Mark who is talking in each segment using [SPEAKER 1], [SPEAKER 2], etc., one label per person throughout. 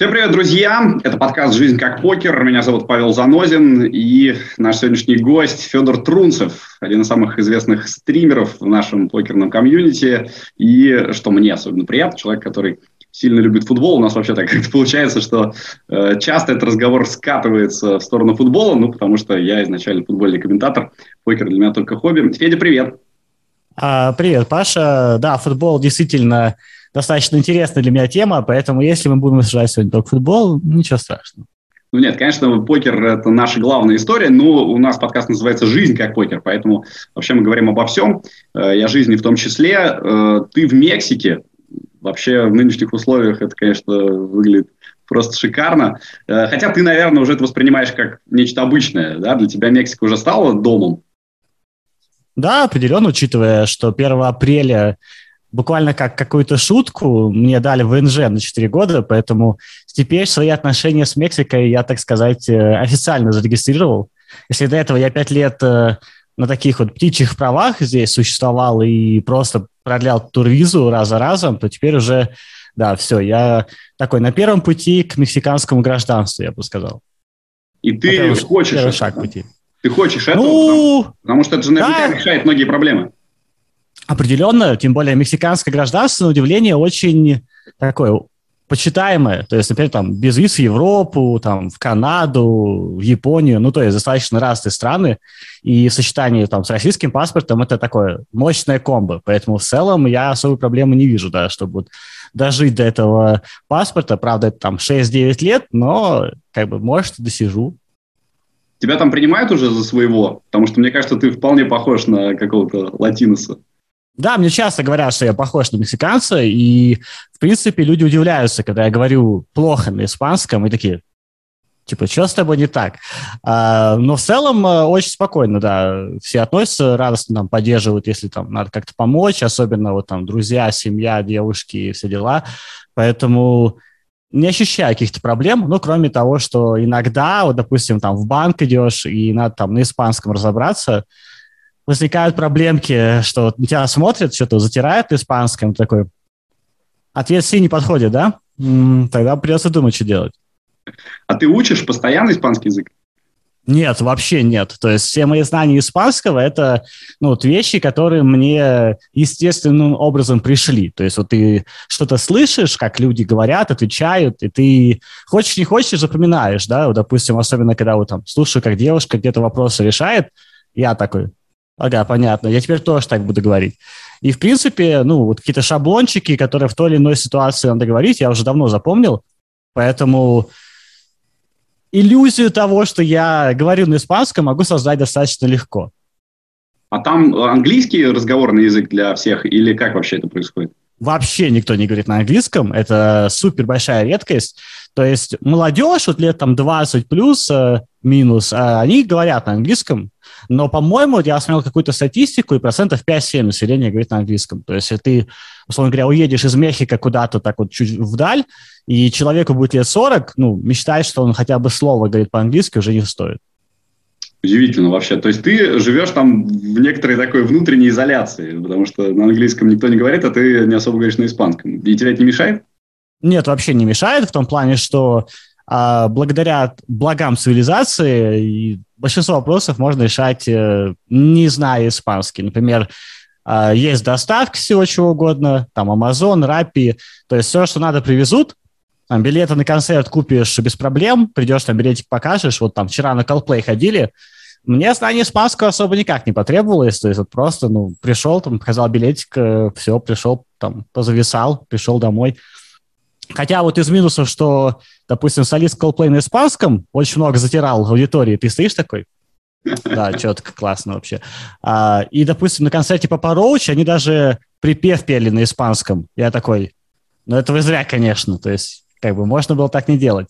[SPEAKER 1] Всем привет, друзья! Это подкаст «Жизнь как покер». Меня зовут Павел Занозин и наш сегодняшний гость Федор Трунцев, один из самых известных стримеров в нашем покерном комьюнити. И, что мне особенно приятно, человек, который сильно любит футбол. У нас вообще так как-то получается, что э, часто этот разговор скатывается в сторону футбола, ну, потому что я изначально футбольный комментатор, покер для меня только хобби. Федя, привет!
[SPEAKER 2] А, привет, Паша. Да, футбол действительно достаточно интересная для меня тема, поэтому если мы будем обсуждать сегодня только футбол, ничего страшного.
[SPEAKER 1] Ну нет, конечно, покер – это наша главная история, но у нас подкаст называется «Жизнь как покер», поэтому вообще мы говорим обо всем, э, и о жизни в том числе. Э, ты в Мексике, вообще в нынешних условиях это, конечно, выглядит просто шикарно. Э, хотя ты, наверное, уже это воспринимаешь как нечто обычное, да? Для тебя Мексика уже стала домом?
[SPEAKER 2] Да, определенно, учитывая, что 1 апреля буквально как какую-то шутку мне дали в НЖ на 4 года, поэтому теперь свои отношения с Мексикой я, так сказать, э, официально зарегистрировал. Если до этого я 5 лет э, на таких вот птичьих правах здесь существовал и просто продлял турвизу раз за разом, то теперь уже, да, все, я такой на первом пути к мексиканскому гражданству, я бы сказал.
[SPEAKER 1] И ты первый, хочешь
[SPEAKER 2] первый шаг пути.
[SPEAKER 1] Ты хочешь этого? Ну, потому, потому что это же наверняка да. решает многие проблемы.
[SPEAKER 2] Определенно, тем более мексиканское гражданство, на удивление, очень такое почитаемое. То есть, например, там, без виз в Европу, там, в Канаду, в Японию, ну, то есть достаточно разные страны. И сочетание там с российским паспортом – это такое мощное комбо. Поэтому в целом я особой проблемы не вижу, да, чтобы вот дожить до этого паспорта. Правда, это там 6-9 лет, но как бы, может, досижу.
[SPEAKER 1] Тебя там принимают уже за своего? Потому что, мне кажется, ты вполне похож на какого-то латиноса.
[SPEAKER 2] Да, мне часто говорят, что я похож на мексиканца, и, в принципе, люди удивляются, когда я говорю плохо на испанском, и такие, типа, что с тобой не так? А, но в целом э, очень спокойно, да, все относятся, радостно нам поддерживают, если там надо как-то помочь, особенно вот там друзья, семья, девушки и все дела. Поэтому не ощущаю каких-то проблем, ну, кроме того, что иногда, вот, допустим, там в банк идешь, и надо там на испанском разобраться, возникают проблемки, что вот тебя смотрят, что-то затирают испанским, такой, ответ Си не подходит, да? Тогда придется думать, что делать.
[SPEAKER 1] А ты учишь постоянно испанский язык?
[SPEAKER 2] Нет, вообще нет. То есть все мои знания испанского – это ну, вот вещи, которые мне естественным образом пришли. То есть вот ты что-то слышишь, как люди говорят, отвечают, и ты хочешь не хочешь, запоминаешь, да, вот, допустим, особенно когда вот там слушаю, как девушка где-то вопросы решает, я такой, Ага, понятно. Я теперь тоже так буду говорить. И, в принципе, ну, вот какие-то шаблончики, которые в той или иной ситуации надо говорить, я уже давно запомнил. Поэтому иллюзию того, что я говорю на испанском, могу создать достаточно легко.
[SPEAKER 1] А там английский разговорный язык для всех или как вообще это происходит?
[SPEAKER 2] Вообще никто не говорит на английском. Это супер большая редкость. То есть молодежь, вот лет там 20 плюс, э, минус, э, они говорят на английском, но, по-моему, я смотрел какую-то статистику, и процентов 5-7 населения говорит на английском. То есть, если ты, условно говоря, уедешь из Мехико куда-то так вот чуть вдаль, и человеку будет лет 40, ну, мечтать, что он хотя бы слово говорит по-английски, уже не стоит.
[SPEAKER 1] Удивительно вообще. То есть ты живешь там в некоторой такой внутренней изоляции, потому что на английском никто не говорит, а ты не особо говоришь на испанском. И тебе это не мешает?
[SPEAKER 2] Нет, вообще не мешает в том плане, что а, благодаря благам цивилизации большинство вопросов можно решать, э, не зная испанский. Например, а, есть доставка всего чего угодно, там Amazon, Rappi, то есть все, что надо, привезут, там, билеты на концерт купишь без проблем, придешь, там, билетик покажешь, вот там вчера на Coldplay ходили, мне знание испанского особо никак не потребовалось, то есть вот просто, ну, пришел, там, показал билетик, э, все, пришел, там, позависал, пришел домой – Хотя вот из минусов, что, допустим, солист Coldplay на испанском очень много затирал аудитории. Ты стоишь такой? Да, четко, классно вообще. А, и, допустим, на концерте Папа Роуч они даже припев пели на испанском. Я такой, ну это вы зря, конечно. То есть, как бы, можно было так не делать.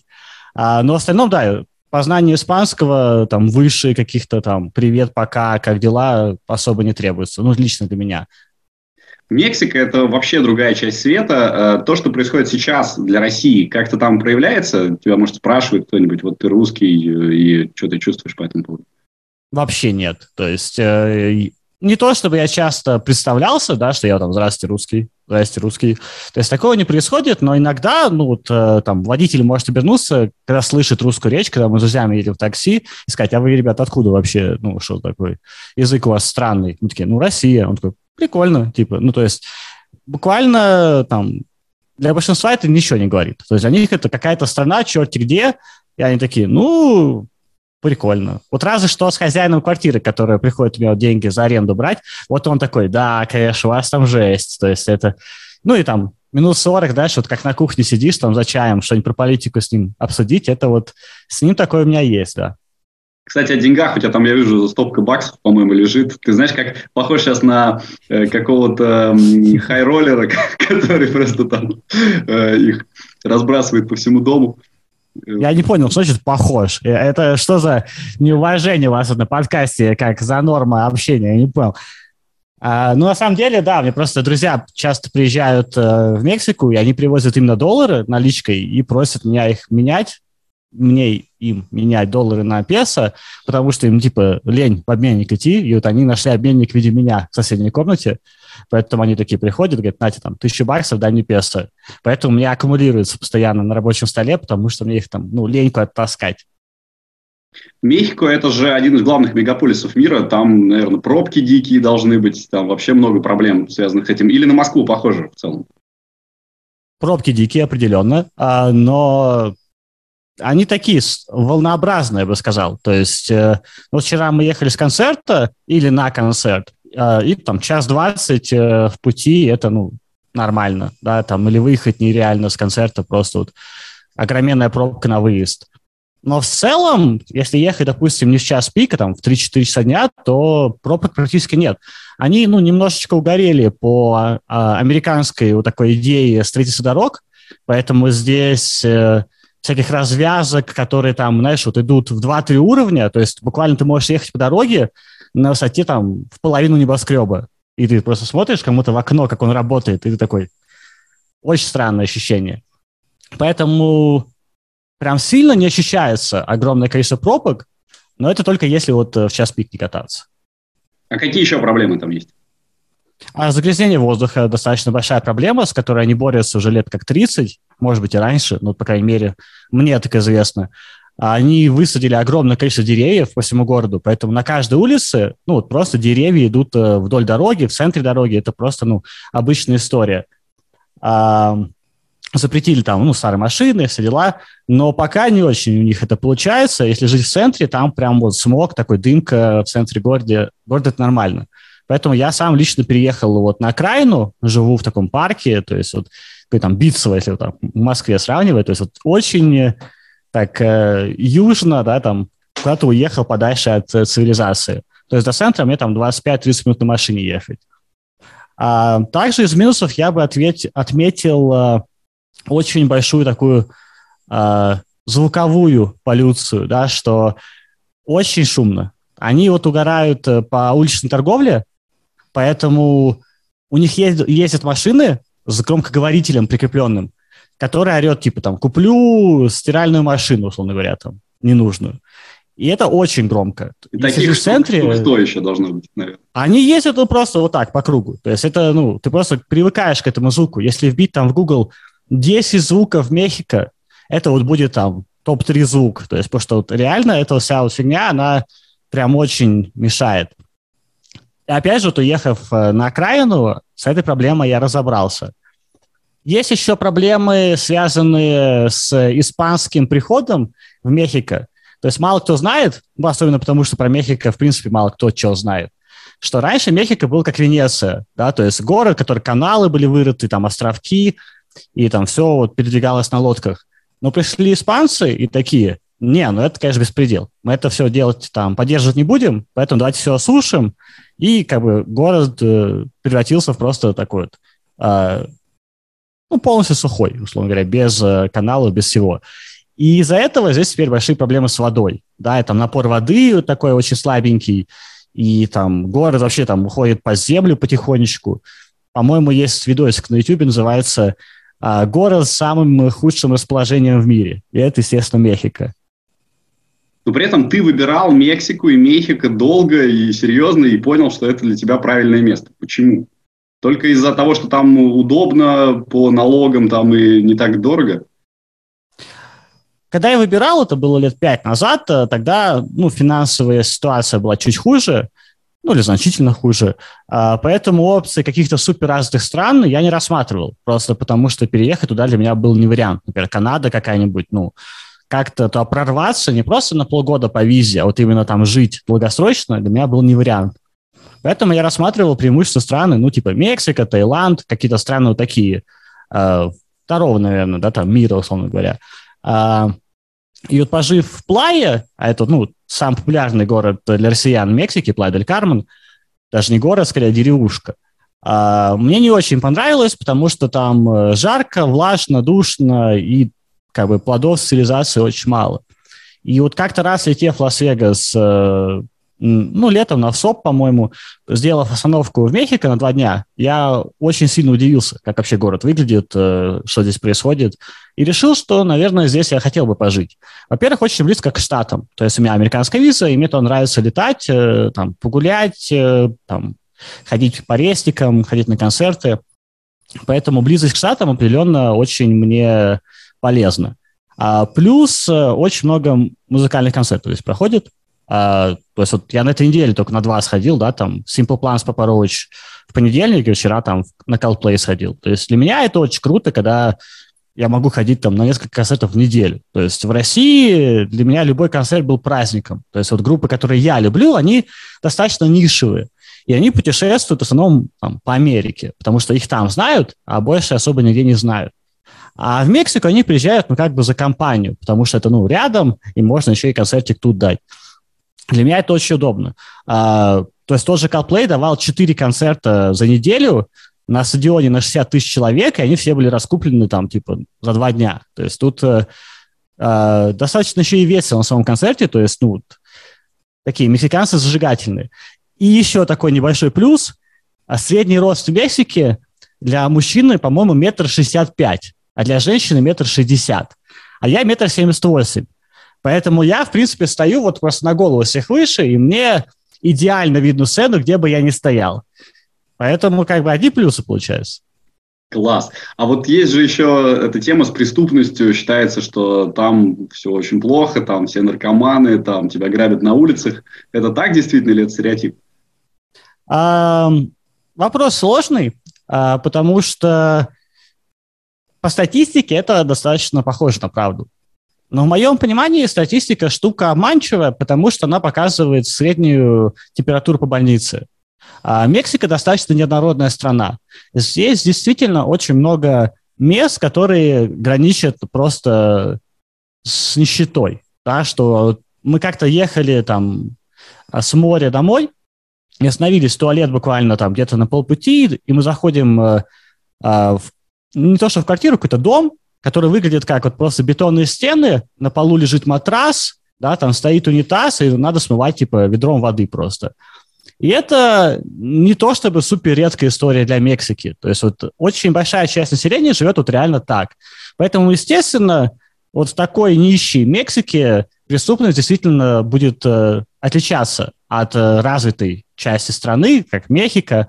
[SPEAKER 2] А, но в остальном, да, познание испанского, там, выше каких-то там «привет, пока, как дела» особо не требуется. Ну, лично для меня.
[SPEAKER 1] Мексика – это вообще другая часть света. Э, то, что происходит сейчас для России, как-то там проявляется? Тебя, может, спрашивает кто-нибудь, вот ты русский, и что ты чувствуешь по этому поводу?
[SPEAKER 2] Вообще нет. То есть э, не то, чтобы я часто представлялся, да, что я там, здравствуйте, русский, здрасте, русский. То есть такого не происходит, но иногда, ну, вот, э, там, водитель может обернуться, когда слышит русскую речь, когда мы с друзьями едем в такси, и сказать, а вы, ребята, откуда вообще, ну, что такой язык у вас странный? Мы такие, ну, Россия. Он такой, прикольно, типа, ну, то есть буквально там для большинства это ничего не говорит. То есть для них это какая-то страна, черти где, и они такие, ну, прикольно. Вот разве что с хозяином квартиры, который приходит у меня деньги за аренду брать, вот он такой, да, конечно, у вас там жесть. То есть это... Ну и там минут 40 дальше, вот как на кухне сидишь там за чаем, что-нибудь про политику с ним обсудить, это вот с ним такое у меня есть, да.
[SPEAKER 1] Кстати, о деньгах. У тебя там, я вижу, стопка баксов, по-моему, лежит. Ты знаешь, как похож сейчас на э, какого-то э, хай-роллера, который просто там э, их разбрасывает по всему дому.
[SPEAKER 2] Я не понял, что значит похож? Э, это что за неуважение у вас на подкасте, как за норма общения? Я не понял. А, ну, на самом деле, да, мне просто друзья часто приезжают э, в Мексику, и они привозят именно доллары наличкой и просят меня их менять мне им менять доллары на песо, потому что им, типа, лень в обменник идти, и вот они нашли обменник в виде меня в соседней комнате, поэтому они такие приходят, говорят, знаете, там, тысячу баксов, дай мне песо. Поэтому у меня аккумулируется постоянно на рабочем столе, потому что мне их там, ну, лень куда-то таскать.
[SPEAKER 1] Мехико – это же один из главных мегаполисов мира. Там, наверное, пробки дикие должны быть. Там вообще много проблем, связанных с этим. Или на Москву похоже в целом?
[SPEAKER 2] Пробки дикие, определенно. А, но они такие волнообразные, я бы сказал. То есть, э, вот вчера мы ехали с концерта или на концерт, э, и там час двадцать э, в пути, это, ну, нормально, да, там, или выехать нереально с концерта, просто вот огроменная пробка на выезд. Но в целом, если ехать, допустим, не в час пика, там, в 3-4 часа дня, то пробок практически нет. Они, ну, немножечко угорели по а, а американской вот такой идее строительства дорог, поэтому здесь... Э, всяких развязок, которые там, знаешь, вот идут в 2-3 уровня, то есть буквально ты можешь ехать по дороге на высоте там в половину небоскреба, и ты просто смотришь кому-то в окно, как он работает, и ты такой, очень странное ощущение. Поэтому прям сильно не ощущается огромное количество пробок, но это только если вот э, в час пик не кататься.
[SPEAKER 1] А какие еще проблемы там есть?
[SPEAKER 2] А загрязнение воздуха достаточно большая проблема, с которой они борются уже лет как 30, может быть и раньше, но, по крайней мере, мне так известно. Они высадили огромное количество деревьев по всему городу, поэтому на каждой улице, ну, вот просто деревья идут э, вдоль дороги, в центре дороги, это просто, ну, обычная история. А, запретили там, ну, старые машины, все дела, но пока не очень у них это получается. Если жить в центре, там прям вот смог, такой дымка в центре города, города это нормально. Поэтому я сам лично переехал вот на окраину, живу в таком парке, то есть вот там Битцево, если там, в Москве сравнивать, то есть вот очень так э, южно, да, там куда-то уехал подальше от э, цивилизации. То есть до центра мне там 25-30 минут на машине ехать. А, также из минусов я бы ответ, отметил э, очень большую такую э, звуковую полюцию, да, что очень шумно. Они вот угорают э, по уличной торговле, Поэтому у них ездят машины с громкоговорителем прикрепленным, который орет, типа, там, куплю стиральную машину, условно говоря, там, ненужную. И это очень громко.
[SPEAKER 1] И таких в центре, штук еще должно быть, наверное.
[SPEAKER 2] Они ездят ну, просто вот так, по кругу. То есть это, ну, ты просто привыкаешь к этому звуку. Если вбить там в Google 10 звуков в Мехико, это вот будет там топ-3 звук. То есть потому что вот реально эта вся вот фигня, она прям очень мешает. И опять же, вот уехав э, на окраину, с этой проблемой я разобрался. Есть еще проблемы, связанные с испанским приходом в Мехико. То есть мало кто знает, ну, особенно потому, что про Мехико, в принципе, мало кто чего знает, что раньше Мехико был как Венеция, да, то есть город, который каналы были вырыты, там островки, и там все вот передвигалось на лодках. Но пришли испанцы и такие, не, ну это, конечно, беспредел. Мы это все делать там, поддерживать не будем, поэтому давайте все осушим, и как бы город э, превратился в просто такой вот, э, ну, полностью сухой, условно говоря, без э, каналов, без всего. И из-за этого здесь теперь большие проблемы с водой. Да, и там напор воды такой очень слабенький, и там город вообще там уходит по землю потихонечку. По-моему, есть видосик на YouTube, называется э, «Город с самым худшим расположением в мире». И это, естественно, Мехико
[SPEAKER 1] но при этом ты выбирал Мексику и Мехико долго и серьезно и понял, что это для тебя правильное место. Почему? Только из-за того, что там удобно по налогам там и не так дорого?
[SPEAKER 2] Когда я выбирал, это было лет пять назад, э, тогда ну, финансовая ситуация была чуть хуже, ну или значительно хуже. А, поэтому опции каких-то супер разных стран я не рассматривал, просто потому что переехать туда для меня был не вариант. Например, Канада какая-нибудь, ну, как-то то прорваться не просто на полгода по визе, а вот именно там жить долгосрочно для меня был не вариант. Поэтому я рассматривал преимущество страны, ну, типа Мексика, Таиланд, какие-то страны вот такие, э, второго, наверное, да, там, мира, условно говоря. А, и вот пожив в Плае, а это, ну, сам популярный город для россиян Мексики, Плая-дель-Кармен, даже не город, скорее деревушка, а, мне не очень понравилось, потому что там э, жарко, влажно, душно, и как бы плодов цивилизации очень мало. И вот как-то раз, летев в Лас-Вегас э, ну, летом на ВСОП, по-моему, сделав остановку в Мехико на два дня, я очень сильно удивился, как вообще город выглядит, э, что здесь происходит, и решил, что, наверное, здесь я хотел бы пожить. Во-первых, очень близко к Штатам, то есть у меня американская виза, и мне то нравится летать, э, там, погулять, э, там, ходить по рестикам, ходить на концерты, поэтому близость к Штатам определенно очень мне полезна. А плюс очень много музыкальных концертов здесь проходит, а, то есть вот я на этой неделе только на два сходил, да, там Simple Plans Папорович в понедельник, и вчера там на Coldplay сходил. То есть для меня это очень круто, когда я могу ходить там на несколько концертов в неделю. То есть в России для меня любой концерт был праздником. То есть вот группы, которые я люблю, они достаточно нишевые. И они путешествуют в основном там, по Америке, потому что их там знают, а больше особо нигде не знают. А в Мексику они приезжают, ну, как бы за компанию, потому что это, ну, рядом, и можно еще и концертик тут дать. Для меня это очень удобно. А, то есть тот же Coldplay давал 4 концерта за неделю на стадионе на 60 тысяч человек, и они все были раскуплены там типа за два дня. То есть тут э, э, достаточно еще и весело на самом концерте, то есть ну такие мексиканцы зажигательные. И еще такой небольшой плюс. А средний рост в Мексике для мужчины, по-моему, метр шестьдесят пять, а для женщины метр шестьдесят. А я метр семьдесят восемь. Поэтому я, в принципе, стою вот просто на голову всех выше, и мне идеально видно сцену, где бы я ни стоял. Поэтому как бы одни плюсы получаются.
[SPEAKER 1] Класс. А вот есть же еще эта тема с преступностью. Считается, что там все очень плохо, там все наркоманы, там тебя грабят на улицах. Это так действительно или это стереотип?
[SPEAKER 2] А, вопрос сложный, а, потому что по статистике это достаточно похоже на правду. Но в моем понимании статистика штука обманчивая, потому что она показывает среднюю температуру по больнице. А Мексика достаточно неоднородная страна. Здесь действительно очень много мест, которые граничат просто с нищетой. Да, что мы как-то ехали там с моря домой, и остановились в туалет буквально там где-то на полпути, и мы заходим э, э, в, не то что в квартиру, какой-то дом, который выглядит как вот просто бетонные стены, на полу лежит матрас, да, там стоит унитаз, и надо смывать, типа, ведром воды просто. И это не то чтобы супер редкая история для Мексики. То есть вот очень большая часть населения живет вот реально так. Поэтому, естественно, вот в такой нищей Мексике преступность действительно будет э, отличаться от э, развитой части страны, как Мехико,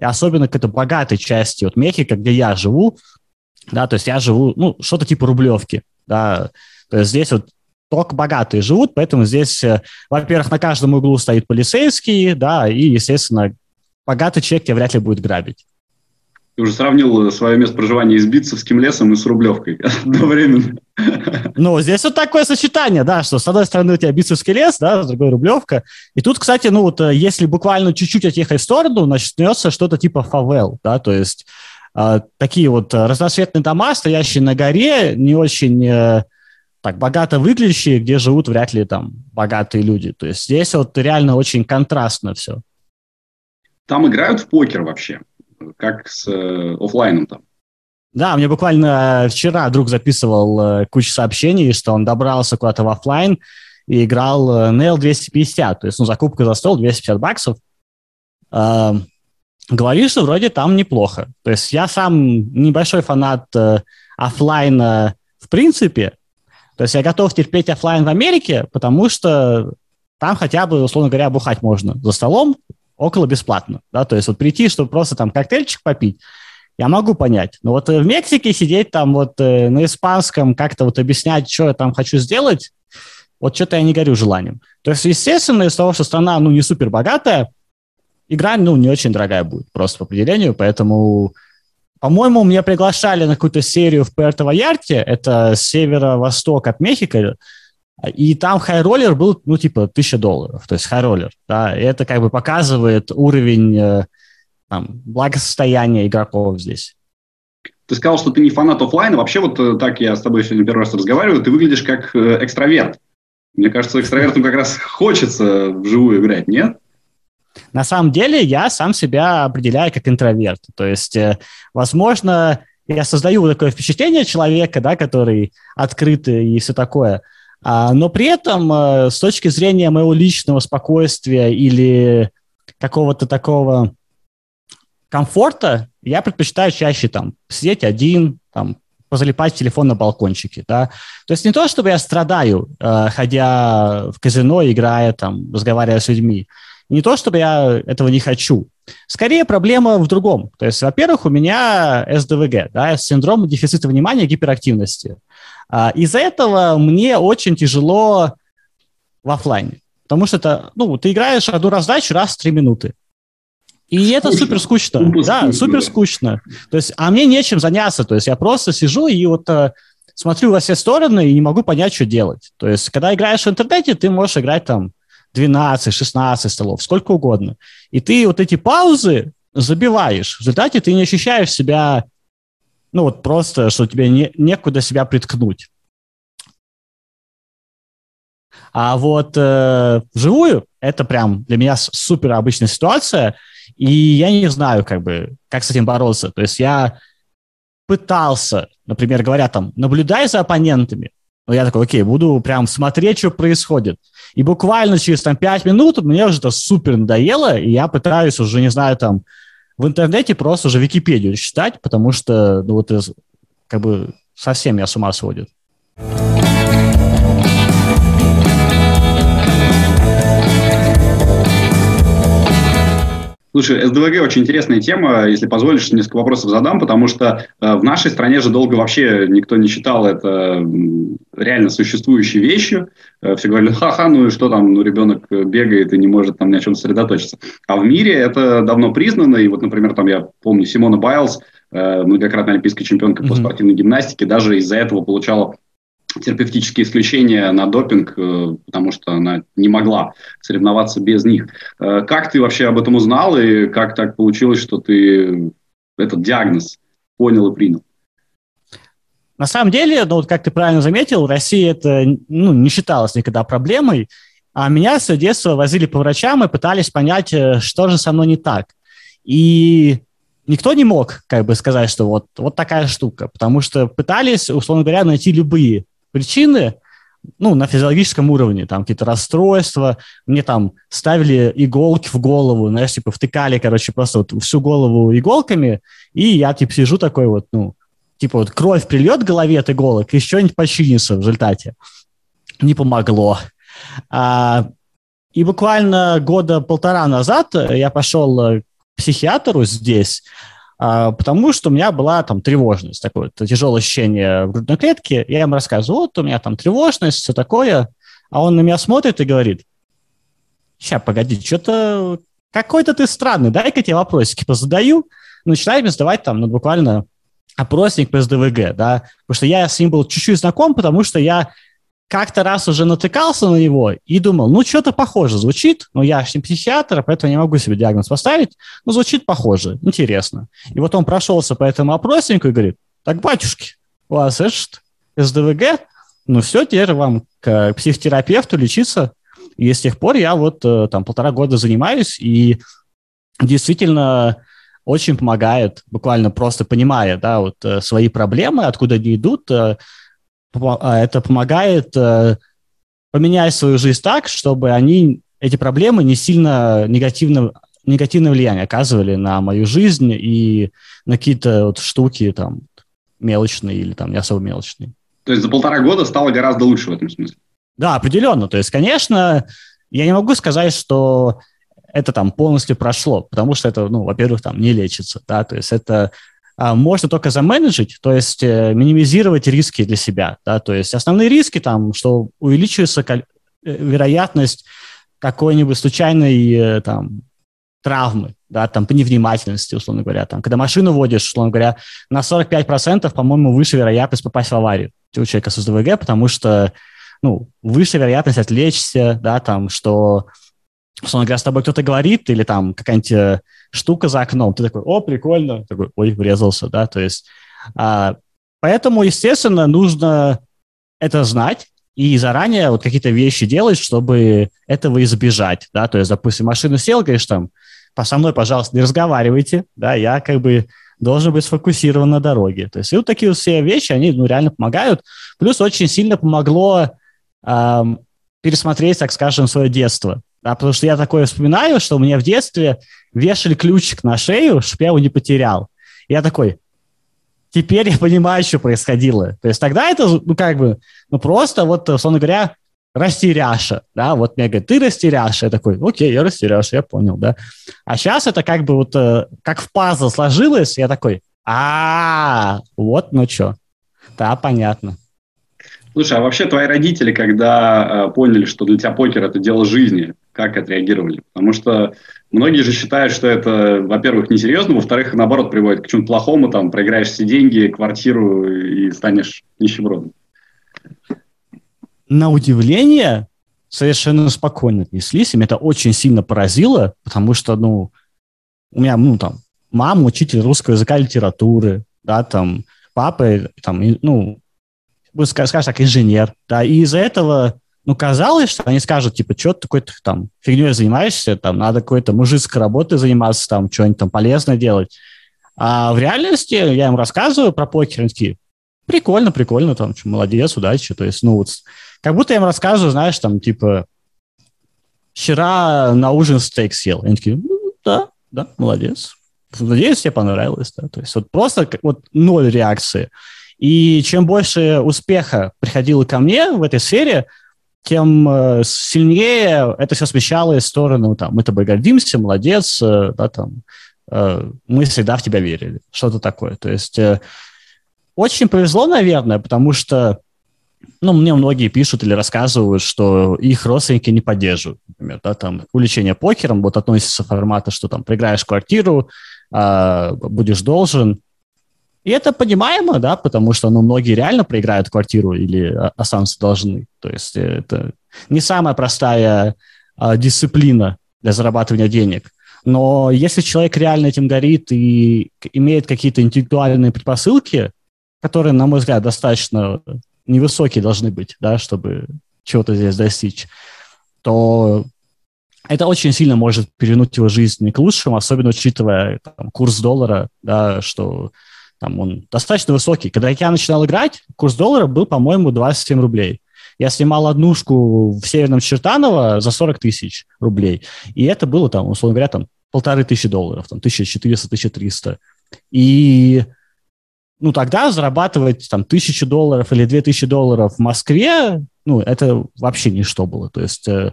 [SPEAKER 2] и особенно к этой богатой части вот Мехико, где я живу, да, то есть я живу, ну, что-то типа Рублевки, да, то есть здесь вот только богатые живут, поэтому здесь, э, во-первых, на каждом углу стоит полицейский, да, и, естественно, богатый человек тебя вряд ли будет грабить.
[SPEAKER 1] Ты уже сравнил свое место проживания с Битцевским лесом и с Рублевкой одновременно.
[SPEAKER 2] Ну, здесь вот такое сочетание, да, что с одной стороны у тебя Битцевский лес, да, с другой Рублевка. И тут, кстати, ну вот э, если буквально чуть-чуть отъехать в сторону, начнется что-то типа фавел, да, то есть такие вот э, разноцветные дома, стоящие на горе, не очень э, так богато выглядящие, где живут вряд ли там богатые люди. То есть здесь вот реально очень контрастно все.
[SPEAKER 1] Там играют в покер вообще, как с э, офлайном там.
[SPEAKER 2] Да, мне буквально вчера друг записывал кучу сообщений, что он добрался куда-то в офлайн и играл Nail 250, то есть ну, закупка за стол 250 баксов говорит, что вроде там неплохо. То есть я сам небольшой фанат э, офлайна в принципе. То есть я готов терпеть офлайн в Америке, потому что там хотя бы, условно говоря, бухать можно за столом, около бесплатно, да, то есть вот прийти, чтобы просто там коктейльчик попить, я могу понять. Но вот в Мексике сидеть там вот на испанском, как-то вот объяснять, что я там хочу сделать, вот что-то я не горю желанием. То есть, естественно, из того, что страна, ну, не супер богатая, игра, ну, не очень дорогая будет, просто по определению, поэтому, по-моему, меня приглашали на какую-то серию в Пуэрто-Вальярте, это северо-восток от Мехико, и там хайроллер был, ну, типа, тысяча долларов, то есть хайроллер, да, и это как бы показывает уровень э, там, благосостояния игроков здесь.
[SPEAKER 1] Ты сказал, что ты не фанат офлайна. Вообще, вот э, так я с тобой сегодня первый раз разговариваю, ты выглядишь как э, экстраверт. Мне кажется, экстравертам как раз хочется вживую играть, нет?
[SPEAKER 2] На самом деле я сам себя определяю как интроверт. То есть, э, возможно, я создаю такое впечатление человека, да, который открытый и все такое. А, но при этом э, с точки зрения моего личного спокойствия или какого-то такого комфорта, я предпочитаю чаще там сидеть один, там, позалипать телефон на балкончике, да. То есть не то, чтобы я страдаю, э, ходя в казино, играя там, разговаривая с людьми. Не то, чтобы я этого не хочу. Скорее проблема в другом. То есть, во-первых, у меня СДВГ, да, синдром дефицита внимания и гиперактивности. А, из-за этого мне очень тяжело в офлайне. Потому что это, ну, ты играешь одну раздачу раз в три минуты. И скучно. это супер скучно. Супер да, скучно. супер скучно. То есть, а мне нечем заняться. То есть я просто сижу и вот э, смотрю во все стороны и не могу понять, что делать. То есть, когда играешь в интернете, ты можешь играть там 12, 16 столов, сколько угодно. И ты вот эти паузы забиваешь. В результате ты не ощущаешь себя, ну вот просто, что тебе не, некуда себя приткнуть. А вот э, вживую это прям для меня супер обычная ситуация – и я не знаю, как бы, как с этим бороться. То есть я пытался, например, говоря там, наблюдай за оппонентами. Но я такой, окей, буду прям смотреть, что происходит. И буквально через там 5 минут мне уже это супер надоело, и я пытаюсь уже, не знаю, там, в интернете просто уже Википедию читать, потому что, ну, вот, как бы, совсем меня с ума сводит.
[SPEAKER 1] Слушай, СДВГ очень интересная тема. Если позволишь, несколько вопросов задам, потому что э, в нашей стране же долго вообще никто не считал это реально существующей вещью. Э, все говорили, ха-ха, ну и что там, ну ребенок бегает и не может там ни о чем сосредоточиться. А в мире это давно признано. И вот, например, там я помню Симона Байлз, э, многократная олимпийская чемпионка mm-hmm. по спортивной гимнастике, даже из-за этого получала терапевтические исключения на допинг, э, потому что она не могла соревноваться без них. Э, как ты вообще об этом узнал и как так получилось, что ты этот диагноз понял и принял?
[SPEAKER 2] На самом деле, ну вот как ты правильно заметил, в России это ну, не считалось никогда проблемой, а меня с детства возили по врачам и пытались понять, э, что же со мной не так. И никто не мог как бы сказать, что вот, вот такая штука, потому что пытались, условно говоря, найти любые причины, ну, на физиологическом уровне, там какие-то расстройства, мне там ставили иголки в голову, знаешь, типа втыкали, короче, просто вот всю голову иголками, и я, типа, сижу такой вот, ну, типа вот кровь прильет к голове от иголок, и что-нибудь починится в результате. Не помогло. А, и буквально года полтора назад я пошел к психиатру здесь, потому что у меня была там тревожность, такое тяжелое ощущение в грудной клетке. Я ему рассказываю, вот у меня там тревожность, все такое. А он на меня смотрит и говорит, сейчас, погоди, что-то какой-то ты странный, дай-ка тебе вопросики позадаю. Начинает мне задавать там, ну, буквально опросник по СДВГ, да, потому что я с ним был чуть-чуть знаком, потому что я как-то раз уже натыкался на него и думал, ну, что-то похоже звучит, но я же не психиатр, поэтому не могу себе диагноз поставить, но звучит похоже, интересно. И вот он прошелся по этому опроснику и говорит, так, батюшки, у вас это СДВГ, ну все, теперь вам к психотерапевту лечиться. И с тех пор я вот э, там полтора года занимаюсь, и действительно очень помогает, буквально просто понимая, да, вот э, свои проблемы, откуда они идут, э, это помогает э, поменять свою жизнь так, чтобы они, эти проблемы не сильно негативно, негативное влияние оказывали на мою жизнь и на какие-то вот штуки там мелочные или там не особо мелочные.
[SPEAKER 1] То есть за полтора года стало гораздо лучше в этом смысле?
[SPEAKER 2] Да, определенно. То есть, конечно, я не могу сказать, что это там полностью прошло, потому что это, ну, во-первых, там не лечится, да, то есть это а, можно только заменеджить, то есть э, минимизировать риски для себя, да, то есть основные риски там, что увеличивается э, вероятность какой-нибудь случайной э, там травмы, да, там, по невнимательности, условно говоря, там, когда машину водишь, условно говоря, на 45%, по-моему, выше вероятность попасть в аварию у человека с СДВГ, потому что, ну, выше вероятность отвлечься, да, там, что, условно говоря, с тобой кто-то говорит, или там какая-нибудь штука за окном, ты такой, о, прикольно, такой, ой, врезался, да, то есть, а, поэтому, естественно, нужно это знать, и заранее вот какие-то вещи делать, чтобы этого избежать, да, то есть, допустим, машину сел, говоришь там, со мной, пожалуйста, не разговаривайте, да, я как бы должен быть сфокусирован на дороге. То есть и вот такие вот все вещи, они ну, реально помогают. Плюс очень сильно помогло эм, пересмотреть, так скажем, свое детство. Да, потому что я такое вспоминаю, что меня в детстве вешали ключик на шею, чтобы я его не потерял. Я такой, теперь я понимаю, что происходило. То есть тогда это, ну, как бы, ну, просто вот, условно говоря, растеряша, да, вот мне говорят, ты растеряша, я такой, окей, я растеряша, я понял, да. А сейчас это как бы вот, э, как в пазл сложилось, я такой, а, вот, ну что, да, понятно.
[SPEAKER 1] Слушай, а вообще твои родители, когда э, поняли, что для тебя покер это дело жизни, как отреагировали? Потому что многие же считают, что это, во-первых, несерьезно, во-вторых, наоборот, приводит к чему-то плохому, там, проиграешь все деньги, квартиру и станешь нищебродом
[SPEAKER 2] на удивление, совершенно спокойно отнеслись. И меня это очень сильно поразило, потому что, ну, у меня, ну, там, мама учитель русского языка и литературы, да, там, папа, там, ну, скажем так, инженер, да, и из-за этого, ну, казалось, что они скажут, типа, что ты такой-то там фигней занимаешься, там, надо какой-то мужицкой работой заниматься, там, что-нибудь там полезное делать. А в реальности я им рассказываю про покер, они такие, прикольно, прикольно, там, молодец, удачи, то есть, ну, вот как будто я им рассказываю, знаешь, там, типа, вчера на ужин стейк съел. Они такие, ну, да, да, молодец. Надеюсь, тебе понравилось. Да? То есть вот просто вот ноль реакции. И чем больше успеха приходило ко мне в этой сфере, тем э, сильнее это все смещалось в сторону, там, мы тобой гордимся, молодец, э, да, там, э, мы всегда в тебя верили, что-то такое. То есть очень повезло, наверное, потому что ну, мне многие пишут или рассказывают, что их родственники не поддерживают, например, да, там, увлечение покером, вот относится формата, что там проиграешь квартиру, а, будешь должен. И это понимаемо, да, потому что, ну, многие реально проиграют квартиру или останутся должны. То есть это не самая простая а, дисциплина для зарабатывания денег. Но если человек реально этим горит и имеет какие-то интеллектуальные предпосылки, которые, на мой взгляд, достаточно невысокие должны быть, да, чтобы чего-то здесь достичь, то это очень сильно может перевернуть его жизнь к лучшему, особенно учитывая там, курс доллара, да, что там он достаточно высокий. Когда я начинал играть, курс доллара был, по-моему, 27 рублей. Я снимал однушку в Северном Чертаново за 40 тысяч рублей. И это было там, условно говоря, там полторы тысячи долларов, там 1400-1300. И ну, тогда зарабатывать там тысячу долларов или две тысячи долларов в Москве, ну, это вообще ничто было. То есть э,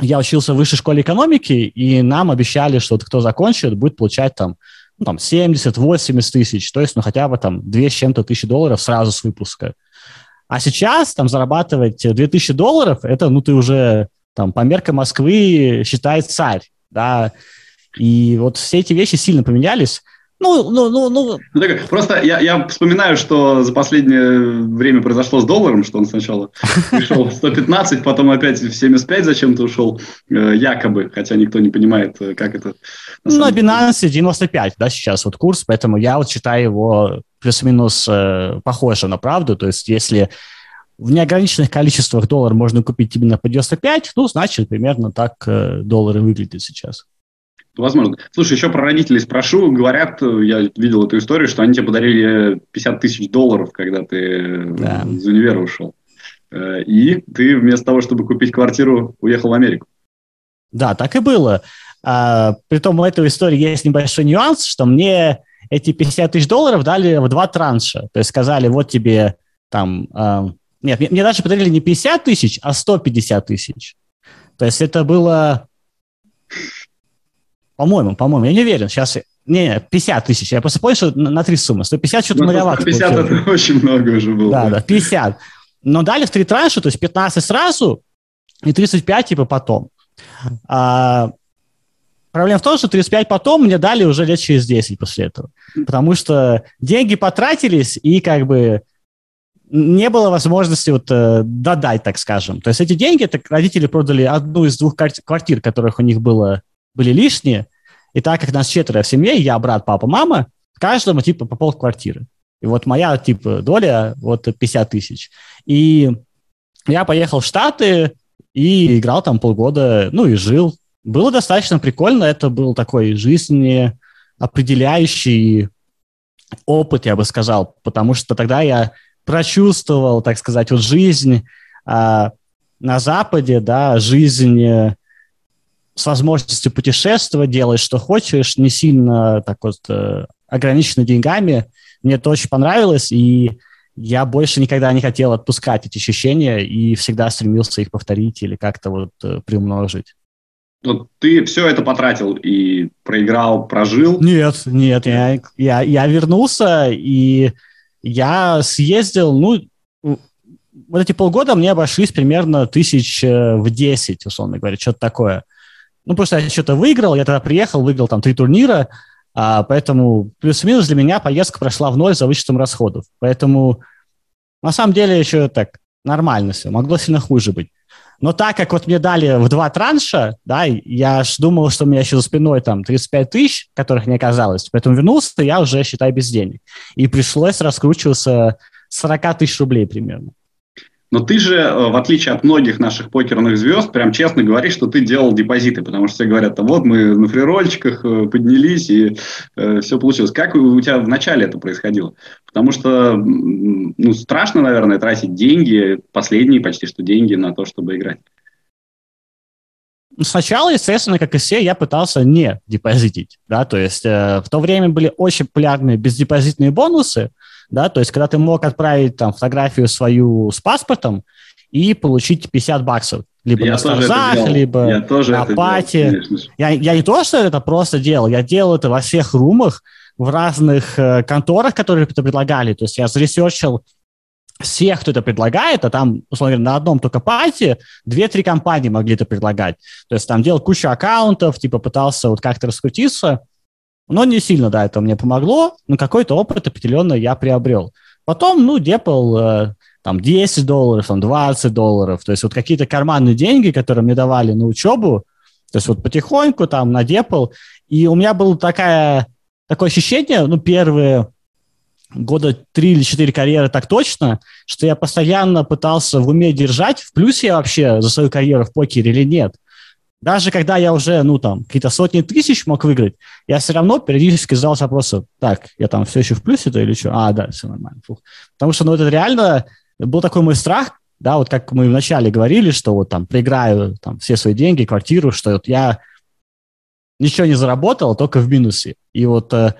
[SPEAKER 2] я учился в высшей школе экономики, и нам обещали, что вот кто закончит, будет получать там, ну, там 70-80 тысяч, то есть, ну, хотя бы там 2 с чем-то тысячи долларов сразу с выпуска. А сейчас там зарабатывать 2000 долларов, это, ну, ты уже там по меркам Москвы считает царь, да, и вот все эти вещи сильно поменялись.
[SPEAKER 1] Ну, ну, ну, ну. ну так, просто я, я вспоминаю, что за последнее время произошло с долларом, что он сначала пришел в 115, потом опять в 75 зачем-то ушел, э, якобы, хотя никто не понимает, э, как это.
[SPEAKER 2] На, на Binance 95, да, сейчас вот курс, поэтому я вот считаю его плюс-минус э, похоже на правду, то есть если в неограниченных количествах доллар можно купить именно по 95, ну, значит, примерно так э, доллары выглядят сейчас.
[SPEAKER 1] Возможно. Слушай, еще про родителей спрошу. Говорят, я видел эту историю, что они тебе подарили 50 тысяч долларов, когда ты да. из универа ушел. Э, и ты вместо того, чтобы купить квартиру, уехал в Америку.
[SPEAKER 2] Да, так и было. А, притом у этой истории есть небольшой нюанс, что мне эти 50 тысяч долларов дали в два транша. То есть сказали, вот тебе там... А, нет, мне, мне даже подарили не 50 тысяч, а 150 тысяч. То есть это было По-моему, по-моему, я не уверен. Сейчас, не, 50 тысяч. Я просто понял, что на, три суммы. 150 что-то ну, маловато.
[SPEAKER 1] 150 это очень много уже было.
[SPEAKER 2] Да, да, 50. Но дали в три транша, то есть 15 сразу и 35 типа потом. А, проблема в том, что 35 потом мне дали уже лет через 10 после этого. Потому что деньги потратились, и как бы не было возможности вот э, додать, так скажем. То есть эти деньги, это родители продали одну из двух квартир, которых у них было, были лишние, и так как нас четверо в семье, я, брат, папа, мама, каждому типа по пол квартиры. И вот моя типа доля вот 50 тысяч. И я поехал в Штаты и играл там полгода, ну и жил. Было достаточно прикольно, это был такой жизненный определяющий опыт, я бы сказал, потому что тогда я прочувствовал, так сказать, вот жизнь а, на Западе, да, жизнь э, с возможностью путешествовать, делать, что хочешь, не сильно так вот э, ограничено деньгами. Мне это очень понравилось, и я больше никогда не хотел отпускать эти ощущения и всегда стремился их повторить или как-то вот э, приумножить.
[SPEAKER 1] Вот ты все это потратил и проиграл, прожил?
[SPEAKER 2] Нет, нет, я, я, я вернулся, и я съездил, ну, вот эти полгода мне обошлись примерно тысяч э, в 10, условно говоря, что-то такое. Ну, просто я что-то выиграл, я тогда приехал, выиграл там три турнира, а, поэтому плюс-минус для меня поездка прошла в ноль за вычетом расходов. Поэтому на самом деле еще так нормально все, могло сильно хуже быть. Но так как вот мне дали в два транша, да, я ж думал, что у меня еще за спиной там 35 тысяч, которых не оказалось, поэтому вернулся, я уже, считай, без денег. И пришлось раскручиваться 40 тысяч рублей примерно.
[SPEAKER 1] Но ты же, э, в отличие от многих наших покерных звезд, прям честно говоришь, что ты делал депозиты, потому что все говорят, а вот мы на фрирольчиках э, поднялись, и э, все получилось. Как у тебя в начале это происходило? Потому что ну, страшно, наверное, тратить деньги, последние почти что деньги на то, чтобы играть.
[SPEAKER 2] Сначала, естественно, как и все, я пытался не депозитить, да, то есть э, в то время были очень популярные бездепозитные бонусы, да, то есть когда ты мог отправить там фотографию свою с паспортом и получить 50 баксов, либо я на Старзах, либо я тоже на Пати. Я, я не то, что это просто делал, я делал это во всех румах, в разных э, конторах, которые это предлагали, то есть я заресерчил всех, кто это предлагает, а там, условно говоря, на одном только пати две-три компании могли это предлагать. То есть там делал кучу аккаунтов, типа пытался вот как-то раскрутиться, но не сильно, да, это мне помогло, но какой-то опыт определенно я приобрел. Потом, ну, депал э, там 10 долларов, там 20 долларов, то есть вот какие-то карманные деньги, которые мне давали на учебу, то есть вот потихоньку там надепал, и у меня было такая, такое ощущение, ну, первые года три или четыре карьеры так точно, что я постоянно пытался в уме держать, в плюсе я вообще за свою карьеру в покере или нет. Даже когда я уже, ну, там, какие-то сотни тысяч мог выиграть, я все равно периодически задался вопросом, так, я там все еще в плюсе-то или что? А, да, все нормально. Фух. Потому что, ну, это реально был такой мой страх, да, вот как мы вначале говорили, что вот там проиграю там все свои деньги, квартиру, что вот я ничего не заработал, только в минусе. И вот, э,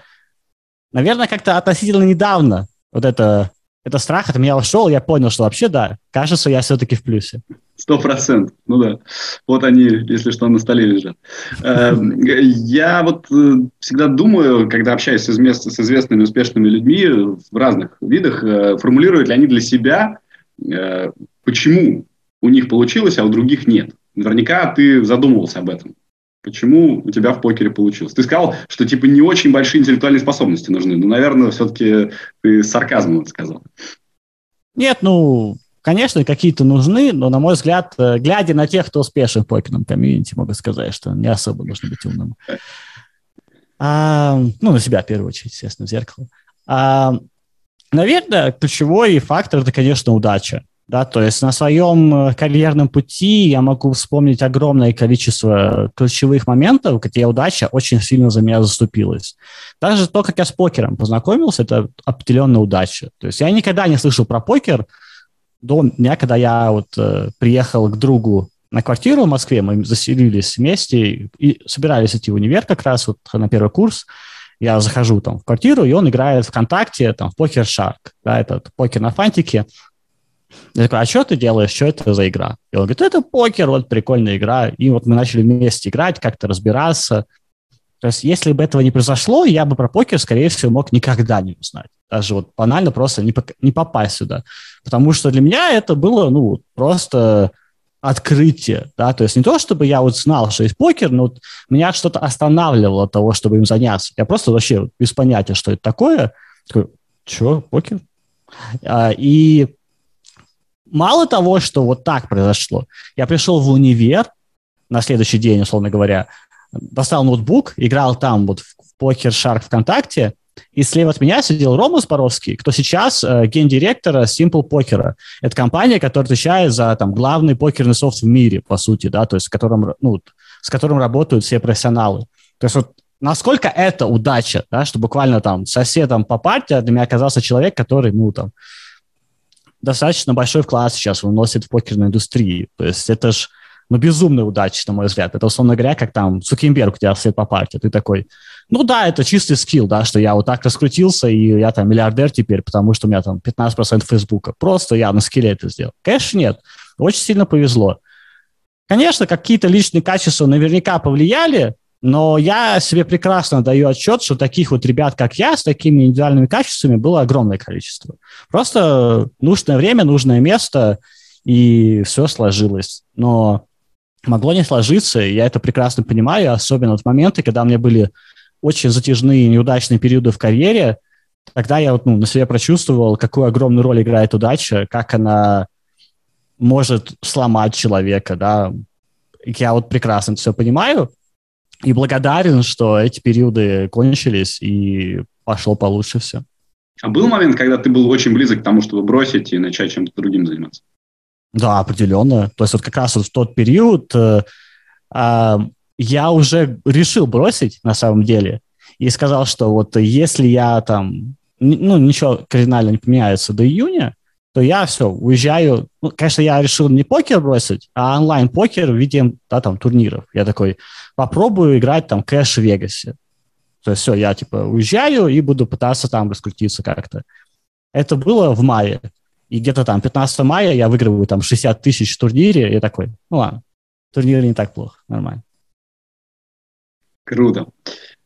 [SPEAKER 2] наверное, как-то относительно недавно вот это это страх от меня ушел, я понял, что вообще, да, кажется, я все-таки в плюсе.
[SPEAKER 1] Сто процентов, ну да. Вот они, если что, на столе лежат. Эм, я вот э, всегда думаю, когда общаюсь с известными успешными людьми в разных видах, э, формулируют ли они для себя, э, почему у них получилось, а у других нет. Наверняка ты задумывался об этом. Почему у тебя в покере получилось? Ты сказал, что типа не очень большие интеллектуальные способности нужны. Ну, наверное, все-таки ты с сарказмом это сказал.
[SPEAKER 2] Нет, ну, конечно, какие-то нужны, но, на мой взгляд, э, глядя на тех, кто успешен в покерном комьюнити, могу сказать, что не особо нужно быть умным. А, ну, на себя, в первую очередь, естественно, в зеркало. А, наверное, ключевой фактор – это, конечно, удача. Да, то есть на своем э, карьерном пути я могу вспомнить огромное количество ключевых моментов, где удача очень сильно за меня заступилась. Даже то, как я с покером познакомился, это определенная удача. То есть я никогда не слышал про покер до дня, когда я вот э, приехал к другу на квартиру в Москве, мы заселились вместе и собирались идти в универ как раз вот на первый курс. Я захожу там в квартиру, и он играет ВКонтакте там в покер Shark, да, этот покер на фантике. Я такой, а что ты делаешь, что это за игра? И он говорит, это покер, вот прикольная игра. И вот мы начали вместе играть, как-то разбираться. То есть, если бы этого не произошло, я бы про покер, скорее всего, мог никогда не узнать. Даже вот банально просто не, не попасть сюда. Потому что для меня это было, ну, просто открытие, да, то есть не то, чтобы я вот знал, что есть покер, но вот меня что-то останавливало от того, чтобы им заняться. Я просто вообще без понятия, что это такое. Такой, что, покер? А, и мало того, что вот так произошло, я пришел в универ на следующий день, условно говоря, достал ноутбук, играл там вот в покер Shark ВКонтакте, и слева от меня сидел Рома Споровский, кто сейчас э, гендиректор Simple Poker. Это компания, которая отвечает за там, главный покерный софт в мире, по сути, да, то есть с которым, ну, с которым работают все профессионалы. То есть вот насколько это удача, да, что буквально там соседом по партии для меня оказался человек, который, ну, там, достаточно большой вклад сейчас вносит в покерную индустрию. То есть это же ну, безумная удача, на мой взгляд. Это, условно говоря, как там Цукенберг тебя сосед по партии. Ты такой, ну да, это чистый скилл, да, что я вот так раскрутился, и я там миллиардер теперь, потому что у меня там 15% Фейсбука. Просто я на скилле это сделал. Конечно, нет. Очень сильно повезло. Конечно, какие-то личные качества наверняка повлияли, но я себе прекрасно даю отчет, что таких вот ребят, как я, с такими индивидуальными качествами было огромное количество. Просто нужное время, нужное место, и все сложилось. Но могло не сложиться, и я это прекрасно понимаю, особенно в моменты, когда у меня были очень затяжные неудачные периоды в карьере, тогда я вот, ну, на себе прочувствовал, какую огромную роль играет удача, как она может сломать человека, да. Я вот прекрасно все понимаю и благодарен, что эти периоды кончились и пошло получше все.
[SPEAKER 1] А был момент, когда ты был очень близок к тому, чтобы бросить и начать чем-то другим заниматься?
[SPEAKER 2] Да, определенно. То есть вот как раз вот в тот период э, э, я уже решил бросить на самом деле и сказал, что вот если я там, ну, ничего кардинально не поменяется до июня, то я все, уезжаю. Ну, конечно, я решил не покер бросить, а онлайн-покер в виде да, там, турниров. Я такой, попробую играть там кэш в Вегасе. То есть все, я типа уезжаю и буду пытаться там раскрутиться как-то. Это было в мае. И где-то там 15 мая я выигрываю там 60 тысяч в турнире, и такой, ну ладно, турнир не так плохо, нормально.
[SPEAKER 1] Круто.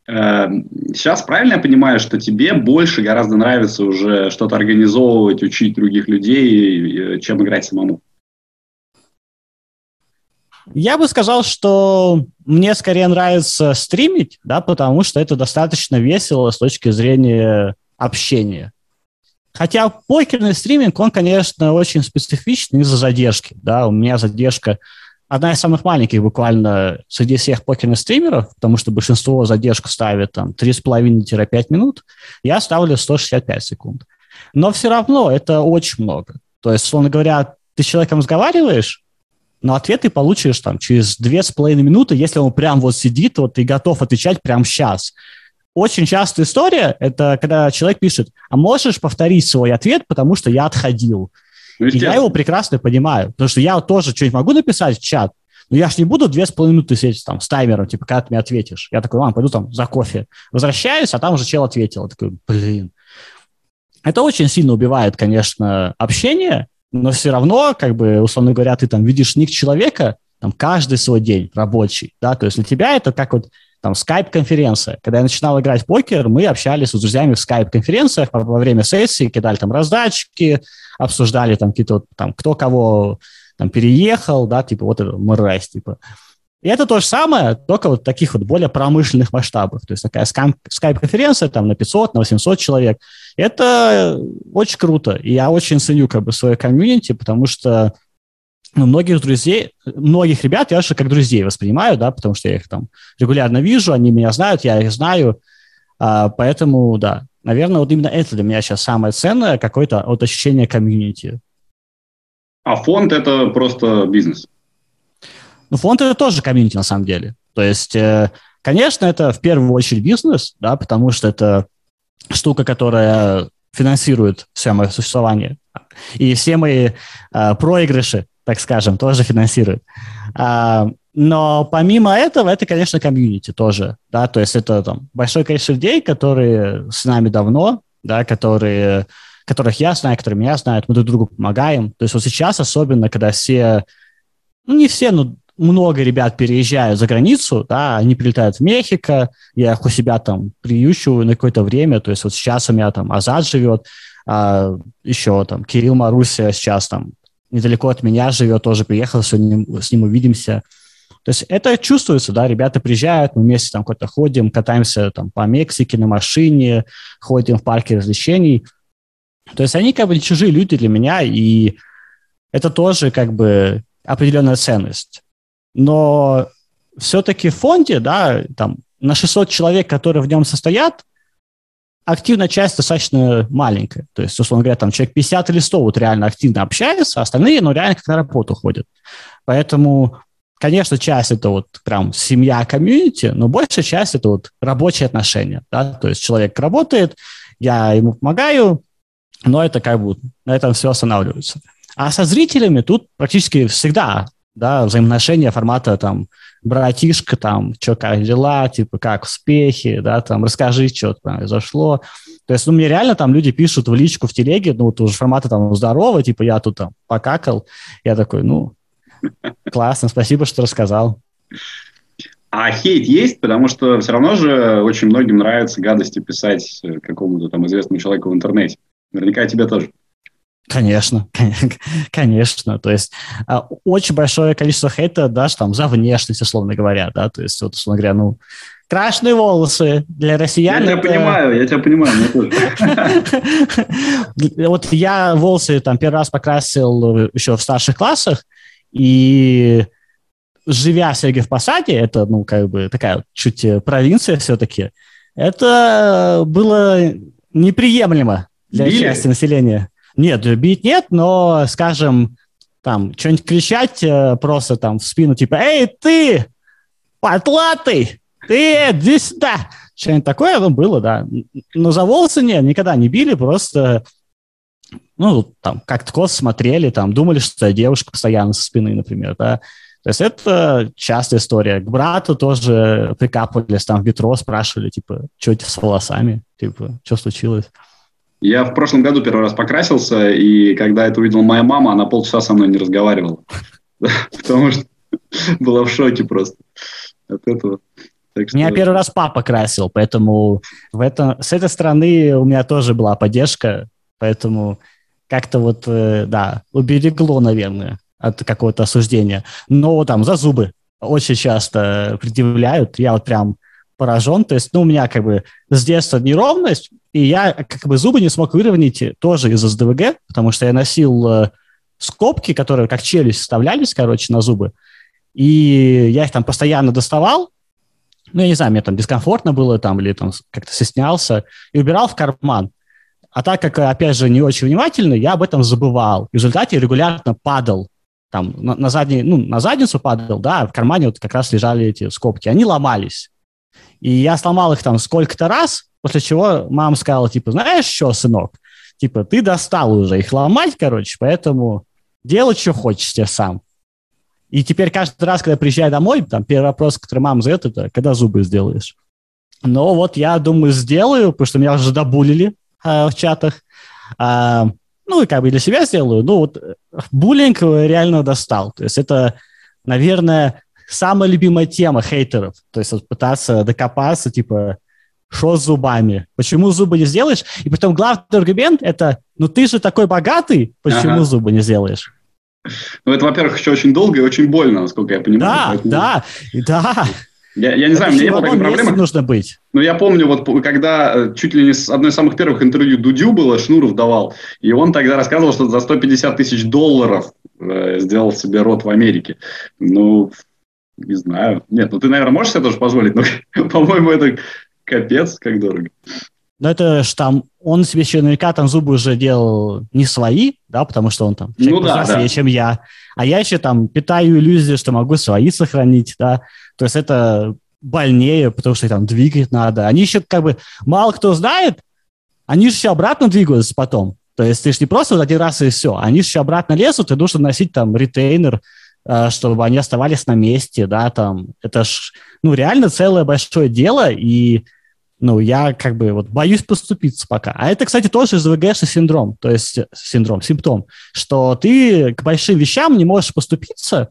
[SPEAKER 1] Эм, сейчас правильно я понимаю, что тебе больше гораздо нравится уже что-то организовывать, учить других людей, чем играть самому?
[SPEAKER 2] Я бы сказал, что мне скорее нравится стримить, да, потому что это достаточно весело с точки зрения общения. Хотя покерный стриминг, он, конечно, очень специфичный из-за задержки. Да, у меня задержка одна из самых маленьких буквально среди всех покерных стримеров, потому что большинство задержку ставит там 3,5-5 минут, я ставлю 165 секунд. Но все равно это очень много. То есть, условно говоря, ты с человеком разговариваешь, но ответ ты получишь там через 2,5 минуты, если он прям вот сидит, вот и готов отвечать прямо сейчас очень частая история – это когда человек пишет, а можешь повторить свой ответ, потому что я отходил. Ну, и я его прекрасно понимаю, потому что я тоже что-нибудь могу написать в чат, но я ж не буду две с половиной минуты сидеть там с таймером, типа, когда ты мне ответишь. Я такой, ладно, пойду там за кофе. Возвращаюсь, а там уже чел ответил. Я такой, блин. Это очень сильно убивает, конечно, общение, но все равно, как бы, условно говоря, ты там видишь ник человека, там, каждый свой день рабочий, да, то есть для тебя это как вот там скайп-конференция. Когда я начинал играть в покер, мы общались с друзьями в скайп-конференциях во время сессии, кидали там раздатчики, обсуждали там какие-то там, кто кого там переехал, да, типа вот это мразь, типа. И это то же самое, только вот таких вот более промышленных масштабах. То есть такая скайп-конференция там на 500, на 800 человек. Это очень круто. И я очень ценю как бы свое комьюнити, потому что ну, многих друзей, многих ребят я же как друзей воспринимаю, да, потому что я их там регулярно вижу, они меня знают, я их знаю, а, поэтому, да, наверное, вот именно это для меня сейчас самое ценное, какое-то вот ощущение комьюнити.
[SPEAKER 1] А фонд – это просто бизнес?
[SPEAKER 2] Ну, фонд – это тоже комьюнити на самом деле. То есть, э, конечно, это в первую очередь бизнес, да, потому что это штука, которая финансирует все мое существование. И все мои э, проигрыши так скажем, тоже финансирует. А, но помимо этого, это, конечно, комьюнити тоже, да, то есть это там большое количество людей, которые с нами давно, да, которые, которых я знаю, которые меня знают, мы друг другу помогаем. То есть вот сейчас особенно, когда все, ну не все, но много ребят переезжают за границу, да, они прилетают в Мехико, я их у себя там приющиваю на какое-то время, то есть вот сейчас у меня там Азад живет, а еще там Кирилл Маруся сейчас там недалеко от меня живет, тоже приехал, сегодня с ним увидимся. То есть это чувствуется, да, ребята приезжают, мы вместе там куда-то ходим, катаемся там по Мексике на машине, ходим в парке развлечений. То есть они как бы чужие люди для меня, и это тоже как бы определенная ценность. Но все-таки в фонде, да, там на 600 человек, которые в нем состоят, активная часть достаточно маленькая. То есть, условно говоря, там человек 50 или 100 вот реально активно общается, а остальные, ну, реально как на работу ходят. Поэтому, конечно, часть это вот прям семья, комьюнити, но большая часть это вот рабочие отношения, да, то есть человек работает, я ему помогаю, но это как бы на этом все останавливается. А со зрителями тут практически всегда да, взаимоотношения формата там братишка, там, что, как дела, типа, как успехи, да, там, расскажи, что произошло. То есть, ну, мне реально там люди пишут в личку в телеге, ну, вот уже формата там здорово, типа, я тут там покакал. Я такой, ну, классно, спасибо, что рассказал.
[SPEAKER 1] А хейт есть, потому что все равно же очень многим нравится гадости писать какому-то там известному человеку в интернете. Наверняка тебе тоже.
[SPEAKER 2] Конечно, конечно. То есть а, очень большое количество хейта даже там за внешность, условно говоря, да, то есть вот, условно говоря, ну, крашеные волосы для россиян.
[SPEAKER 1] Я тебя понимаю, я тебя понимаю, мне тоже.
[SPEAKER 2] Вот я волосы там первый раз покрасил еще в старших классах, и живя в Сергиев Посаде, это, ну, как бы такая чуть провинция все-таки, это было неприемлемо для Били? части населения. Нет, бить нет, но, скажем, там, что-нибудь кричать э, просто там в спину, типа, «Эй, ты, потлатый, ты, иди сюда!» Что-нибудь такое, ну, было, да. Но за волосы нет, никогда не били, просто, ну, там, как-то кос смотрели, там, думали, что девушка постоянно со спины, например, да. То есть это частая история. К брату тоже прикапывались там в метро, спрашивали, типа, что это с волосами, типа, что случилось.
[SPEAKER 1] Я в прошлом году первый раз покрасился, и когда это увидела моя мама, она полчаса со мной не разговаривала. Потому что была в шоке просто от этого.
[SPEAKER 2] Так что... Меня первый раз папа красил, поэтому в этом, с этой стороны у меня тоже была поддержка, поэтому как-то вот, э, да, уберегло, наверное, от какого-то осуждения. Но там за зубы очень часто предъявляют. Я вот прям поражен. То есть, ну, у меня как бы с детства неровность, и я как бы зубы не смог выровнять тоже из-за СДВГ, потому что я носил э, скобки, которые как челюсть вставлялись, короче, на зубы, и я их там постоянно доставал, ну, я не знаю, мне там дискомфортно было там или там как-то стеснялся, и убирал в карман. А так как, опять же, не очень внимательно, я об этом забывал. В результате регулярно падал там на, на, задний, ну, на задницу падал, да, а в кармане вот как раз лежали эти скобки. Они ломались. И я сломал их там сколько-то раз, после чего мама сказала, типа, знаешь что, сынок, типа, ты достал уже их ломать, короче, поэтому делай, что хочешь тебе сам. И теперь каждый раз, когда приезжаю домой, там первый вопрос, который мама задает, это когда зубы сделаешь. Но вот я думаю, сделаю, потому что меня уже добулили э, в чатах. А, ну, и как бы для себя сделаю. Ну, вот э, буллинг реально достал. То есть это, наверное, самая любимая тема хейтеров. То есть вот пытаться докопаться, типа, что с зубами? Почему зубы не сделаешь? И потом главный аргумент – это, ну ты же такой богатый, почему ага. зубы не сделаешь?
[SPEAKER 1] Ну, это, во-первых, еще очень долго и очень больно, насколько я понимаю.
[SPEAKER 2] Да, поэтому... да, да.
[SPEAKER 1] Я, я не знаю, у меня не было такой проблемы.
[SPEAKER 2] нужно быть.
[SPEAKER 1] Но я помню, вот когда э, чуть ли не с одной из самых первых интервью Дудю было, Шнуров давал, и он тогда рассказывал, что за 150 тысяч долларов э, сделал себе рот в Америке. Ну, не знаю. Нет, ну ты, наверное, можешь себе тоже позволить, но, по-моему, это капец, как дорого.
[SPEAKER 2] Ну, это ж там, он себе еще наверняка там зубы уже делал не свои, да, потому что он там ну, да, да. чем я. А я еще там питаю иллюзию, что могу свои сохранить, да. То есть это больнее, потому что там двигать надо. Они еще как бы, мало кто знает, они же еще обратно двигаются потом. То есть ты же не просто вот один раз и все. Они же еще обратно лезут, и нужно носить там ретейнер, Э, чтобы они оставались на месте, да, там, это ж, ну, реально целое большое дело, и, ну, я как бы вот боюсь поступиться пока. А это, кстати, тоже СВГшный синдром, то есть синдром, симптом, что ты к большим вещам не можешь поступиться,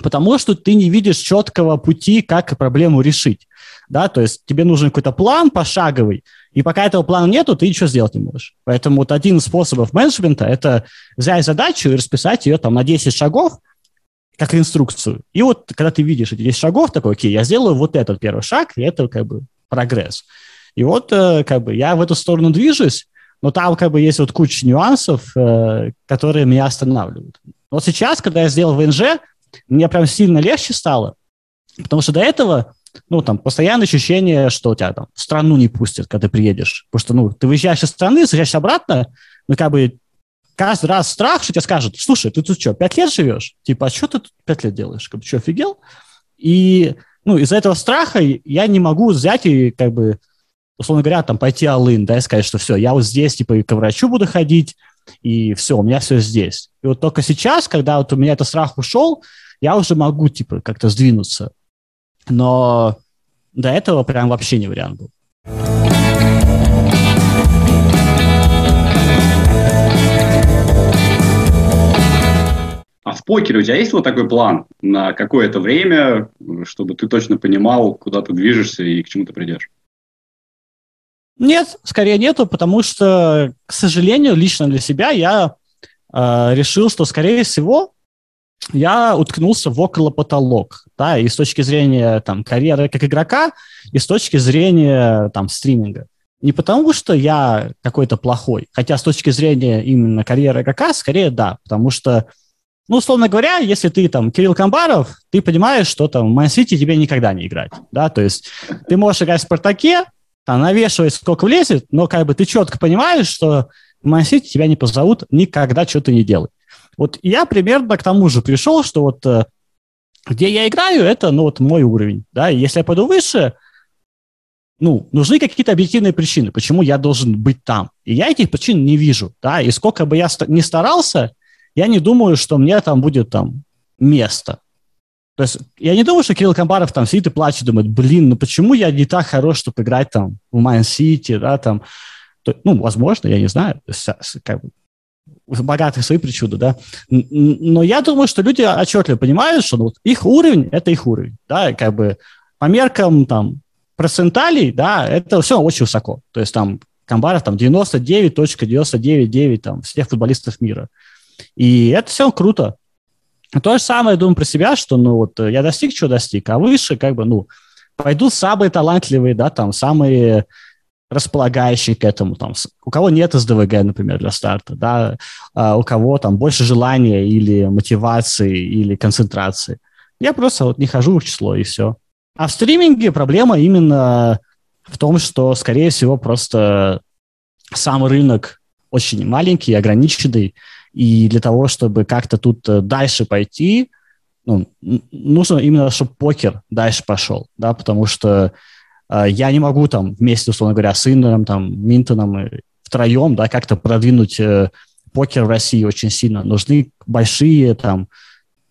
[SPEAKER 2] потому что ты не видишь четкого пути, как проблему решить. Да, то есть тебе нужен какой-то план пошаговый, и пока этого плана нету, ты ничего сделать не можешь. Поэтому вот один из способов менеджмента – это взять задачу и расписать ее там на 10 шагов, как инструкцию. И вот когда ты видишь эти 10 шагов, такой, окей, я сделаю вот этот первый шаг, и это как бы прогресс. И вот э, как бы я в эту сторону движусь, но там как бы есть вот куча нюансов, э, которые меня останавливают. Вот сейчас, когда я сделал ВНЖ, мне прям сильно легче стало, потому что до этого, ну, там, постоянное ощущение, что тебя там в страну не пустят, когда ты приедешь. Потому что, ну, ты выезжаешь из страны, заезжаешь обратно, ну, как бы каждый раз страх, что тебе скажут, слушай, ты тут что, пять лет живешь? Типа, а что ты тут пять лет делаешь? Как бы, что, офигел? И, ну, из-за этого страха я не могу взять и, как бы, условно говоря, там, пойти алын, да, и сказать, что все, я вот здесь, типа, и к врачу буду ходить, и все, у меня все здесь. И вот только сейчас, когда вот у меня этот страх ушел, я уже могу, типа, как-то сдвинуться. Но до этого прям вообще не вариант был.
[SPEAKER 1] В покере у тебя есть вот такой план на какое-то время, чтобы ты точно понимал, куда ты движешься и к чему ты придешь?
[SPEAKER 2] Нет, скорее нету, потому что, к сожалению, лично для себя я э, решил, что, скорее всего, я уткнулся в около потолок, да, и с точки зрения там карьеры как игрока, и с точки зрения там стриминга. Не потому, что я какой-то плохой, хотя с точки зрения именно карьеры игрока, скорее да, потому что, ну, условно говоря, если ты там Кирилл Камбаров, ты понимаешь, что там в Ман-Сити тебе никогда не играть, да, то есть ты можешь играть в Спартаке, там, навешивать сколько влезет, но как бы ты четко понимаешь, что в Ман-Сити тебя не позовут никогда, что то не делай. Вот я примерно к тому же пришел, что вот э, где я играю, это, ну, вот мой уровень, да, и если я пойду выше, ну, нужны какие-то объективные причины, почему я должен быть там. И я этих причин не вижу, да, и сколько бы я не старался, я не думаю, что мне там будет там место. То есть я не думаю, что Кирилл Камбаров там сидит и плачет, думает, блин, ну почему я не так хорош, чтобы играть там в Ман-Сити, да, там. То, ну, возможно, я не знаю, как бы, у свои причуды, да. Но я думаю, что люди отчетливо понимают, что ну, их уровень – это их уровень, да, как бы по меркам там процентилей, да, это все очень высоко. То есть там Камбаров там 99.999 там всех футболистов мира. И это все круто. То же самое думаю про себя, что, ну, вот э, я достиг, что достиг, а выше, как бы, ну, пойдут самые талантливые, да, там, самые располагающие к этому, там, у кого нет СДВГ, например, для старта, да, а у кого там больше желания или мотивации, или концентрации. Я просто вот не хожу в число, и все. А в стриминге проблема именно в том, что, скорее всего, просто сам рынок очень маленький, ограниченный, и для того, чтобы как-то тут э, дальше пойти, ну, нужно именно, чтобы покер дальше пошел, да, потому что э, я не могу там вместе, условно говоря, с Иннером, там, Минтоном э, втроем, да, как-то продвинуть э, покер в России очень сильно. Нужны большие там,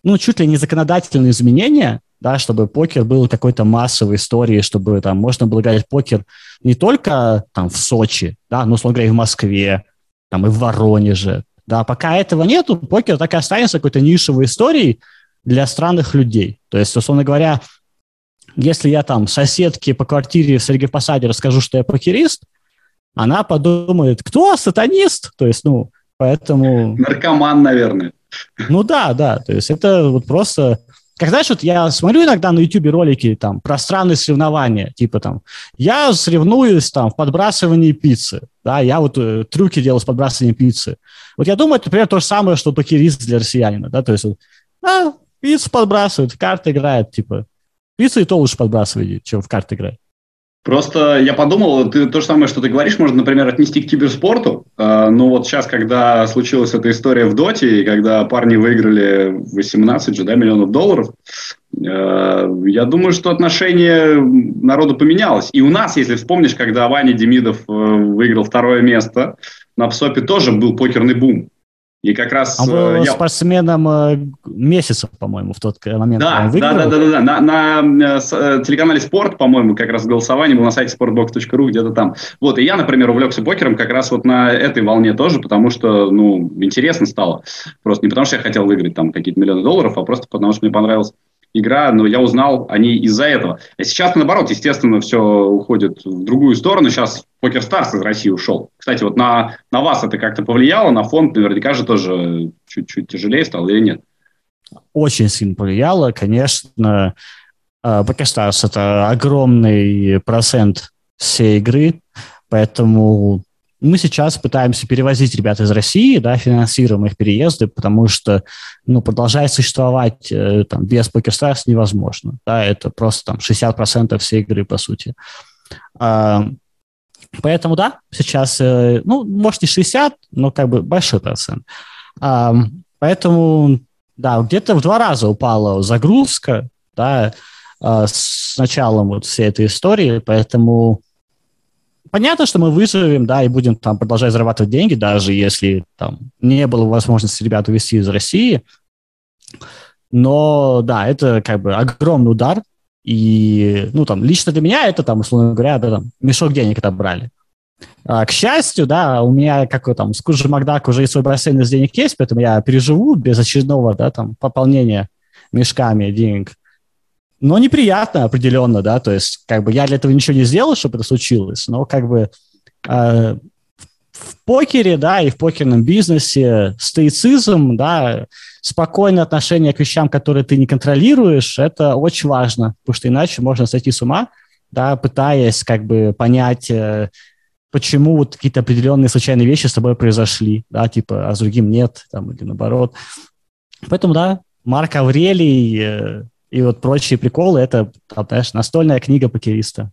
[SPEAKER 2] ну, чуть ли не законодательные изменения, да, чтобы покер был какой-то массовой историей, чтобы там можно было играть покер не только там в Сочи, да, но, условно говоря, и в Москве, там, и в Воронеже, да, пока этого нету, покер так и останется какой-то нишевой историей для странных людей. То есть, условно говоря, если я там соседке по квартире в Сергеев Посаде расскажу, что я покерист, она подумает, кто сатанист? То есть, ну, поэтому...
[SPEAKER 1] Наркоман, наверное.
[SPEAKER 2] Ну да, да, то есть это вот просто как знаешь, вот я смотрю иногда на YouTube ролики там про странные соревнования, типа там, я соревнуюсь там в подбрасывании пиццы, да, я вот э, трюки делал с подбрасыванием пиццы. Вот я думаю, это, например, то же самое, что покерист для россиянина, да, то есть, вот, а, пиццу подбрасывают, в карты играет, типа, пиццу и то лучше подбрасывать, чем в карты играть.
[SPEAKER 1] Просто я подумал, ты то же самое, что ты говоришь, можно, например, отнести к киберспорту. Э, ну вот сейчас, когда случилась эта история в Доте, и когда парни выиграли 18 же, да, миллионов долларов, э, я думаю, что отношение народу поменялось. И у нас, если вспомнишь, когда Ваня Демидов э, выиграл второе место, на ПСОПе тоже был покерный бум. И как раз...
[SPEAKER 2] Он был я... спортсменом месяца, по-моему, в тот момент.
[SPEAKER 1] Да, да, да, да, да, да. На, на телеканале «Спорт», по-моему, как раз голосование было на сайте sportbox.ru, где-то там. Вот, и я, например, увлекся покером как раз вот на этой волне тоже, потому что, ну, интересно стало. Просто не потому, что я хотел выиграть там какие-то миллионы долларов, а просто потому, что мне понравилось игра, но я узнал о ней из-за этого. А сейчас, наоборот, естественно, все уходит в другую сторону. Сейчас PokerStars из России ушел. Кстати, вот на, на вас это как-то повлияло, на фонд наверняка же тоже чуть-чуть тяжелее стало или нет?
[SPEAKER 2] Очень сильно повлияло, конечно. PokerStars – это огромный процент всей игры, поэтому мы сейчас пытаемся перевозить ребят из России, да, финансируем их переезды, потому что, ну, продолжать существовать э, там, без PokerStars невозможно. Да, это просто там 60% всей игры, по сути. А, поэтому, да, сейчас, э, ну, может, не 60, но как бы большой процент. А, поэтому, да, где-то в два раза упала загрузка, да, а, с началом вот всей этой истории, поэтому понятно, что мы выживем, да, и будем там продолжать зарабатывать деньги, даже если там не было возможности ребят увезти из России. Но, да, это как бы огромный удар. И, ну, там, лично для меня это, там, условно говоря, да, там, мешок денег отобрали. А, к счастью, да, у меня, как там, с Куджи Макдак уже и свой бассейн из денег есть, поэтому я переживу без очередного, да, там, пополнения мешками денег но неприятно определенно, да, то есть как бы я для этого ничего не сделал, чтобы это случилось, но как бы э, в покере, да, и в покерном бизнесе стоицизм, да, спокойное отношение к вещам, которые ты не контролируешь, это очень важно, потому что иначе можно сойти с ума, да, пытаясь как бы понять, э, почему вот какие-то определенные случайные вещи с тобой произошли, да, типа, а с другим нет, там, или наоборот. Поэтому, да, Марк Аврелий, э, и вот прочие приколы, это, там, знаешь, настольная книга покериста.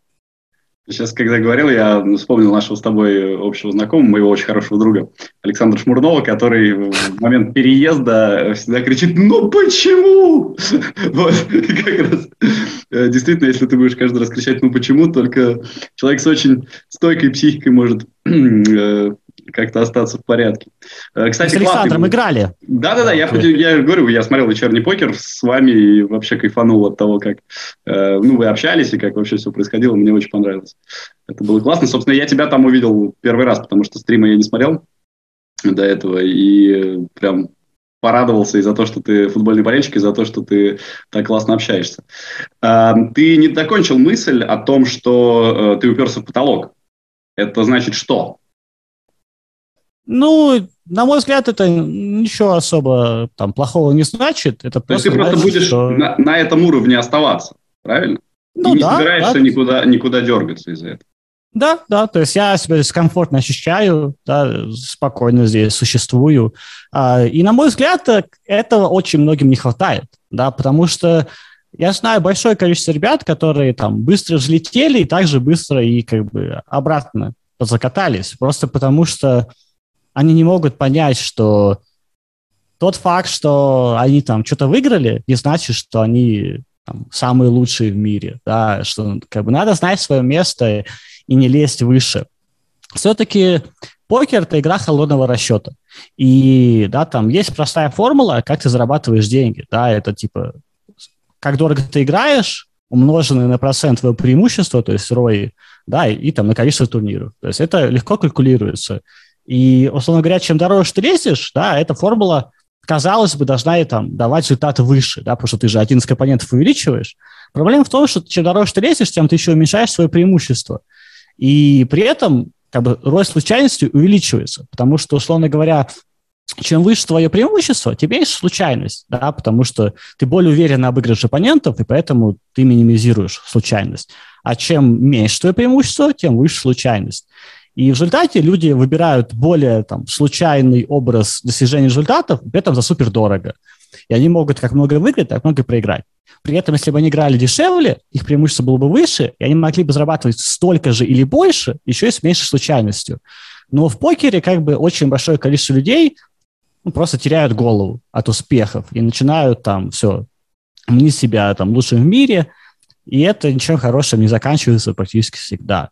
[SPEAKER 1] Сейчас, когда говорил, я вспомнил нашего с тобой общего знакомого, моего очень хорошего друга Александра Шмурнова, который в момент переезда всегда кричит «Ну почему?». Вот, как раз. Э, действительно, если ты будешь каждый раз кричать «Ну почему?», только человек с очень стойкой психикой может э, как-то остаться в порядке.
[SPEAKER 2] Э, кстати, с Александром классный... играли.
[SPEAKER 1] Да-да-да, я, я говорю, я смотрел вечерний покер с вами и вообще кайфанул от того, как э, ну, вы общались и как вообще все происходило. Мне очень понравилось. Это было классно. Собственно, я тебя там увидел первый раз, потому что стрима я не смотрел до этого. И прям порадовался и за то, что ты футбольный болельщик, и за то, что ты так классно общаешься. Э, ты не закончил мысль о том, что э, ты уперся в потолок. Это значит что?
[SPEAKER 2] Ну, на мой взгляд, это ничего особо там плохого не значит. Это
[SPEAKER 1] То есть ты просто будешь что... на, на этом уровне оставаться, правильно? Ну, И не да, собираешься да. никуда, никуда дергаться из-за этого.
[SPEAKER 2] Да, да, то есть я себя здесь комфортно ощущаю, да, спокойно здесь существую. А, и, на мой взгляд, этого очень многим не хватает, да, потому что я знаю большое количество ребят, которые там быстро взлетели и также быстро и как бы обратно закатались, просто потому что они не могут понять, что тот факт, что они там что-то выиграли, не значит, что они там, самые лучшие в мире, да, что как бы надо знать свое место и не лезть выше. Все-таки покер – это игра холодного расчета. И, да, там есть простая формула, как ты зарабатываешь деньги, да, это типа, как дорого ты играешь, умноженное на процент твоего преимущества, то есть ROI, да, и, и там на количество турниров. То есть это легко калькулируется. И, условно говоря, чем дороже ты лезешь, да, эта формула, казалось бы, должна и там давать результаты выше, да, потому что ты же один из компонентов увеличиваешь. Проблема в том, что чем дороже ты лезешь, тем ты еще уменьшаешь свое преимущество. И при этом как бы роль случайности увеличивается, потому что, условно говоря, чем выше твое преимущество, тем меньше случайность, да, потому что ты более уверенно обыгрываешь оппонентов, и поэтому ты минимизируешь случайность. А чем меньше твое преимущество, тем выше случайность. И в результате люди выбирают более там, случайный образ достижения результатов, при этом за супер дорого. И они могут как много выиграть, так много проиграть. При этом, если бы они играли дешевле, их преимущество было бы выше, и они могли бы зарабатывать столько же или больше, еще и с меньшей случайностью. Но в покере как бы очень большое количество людей ну, просто теряют голову от успехов и начинают там все, мнить себя там лучшим в мире, и это ничем хорошим не заканчивается практически всегда.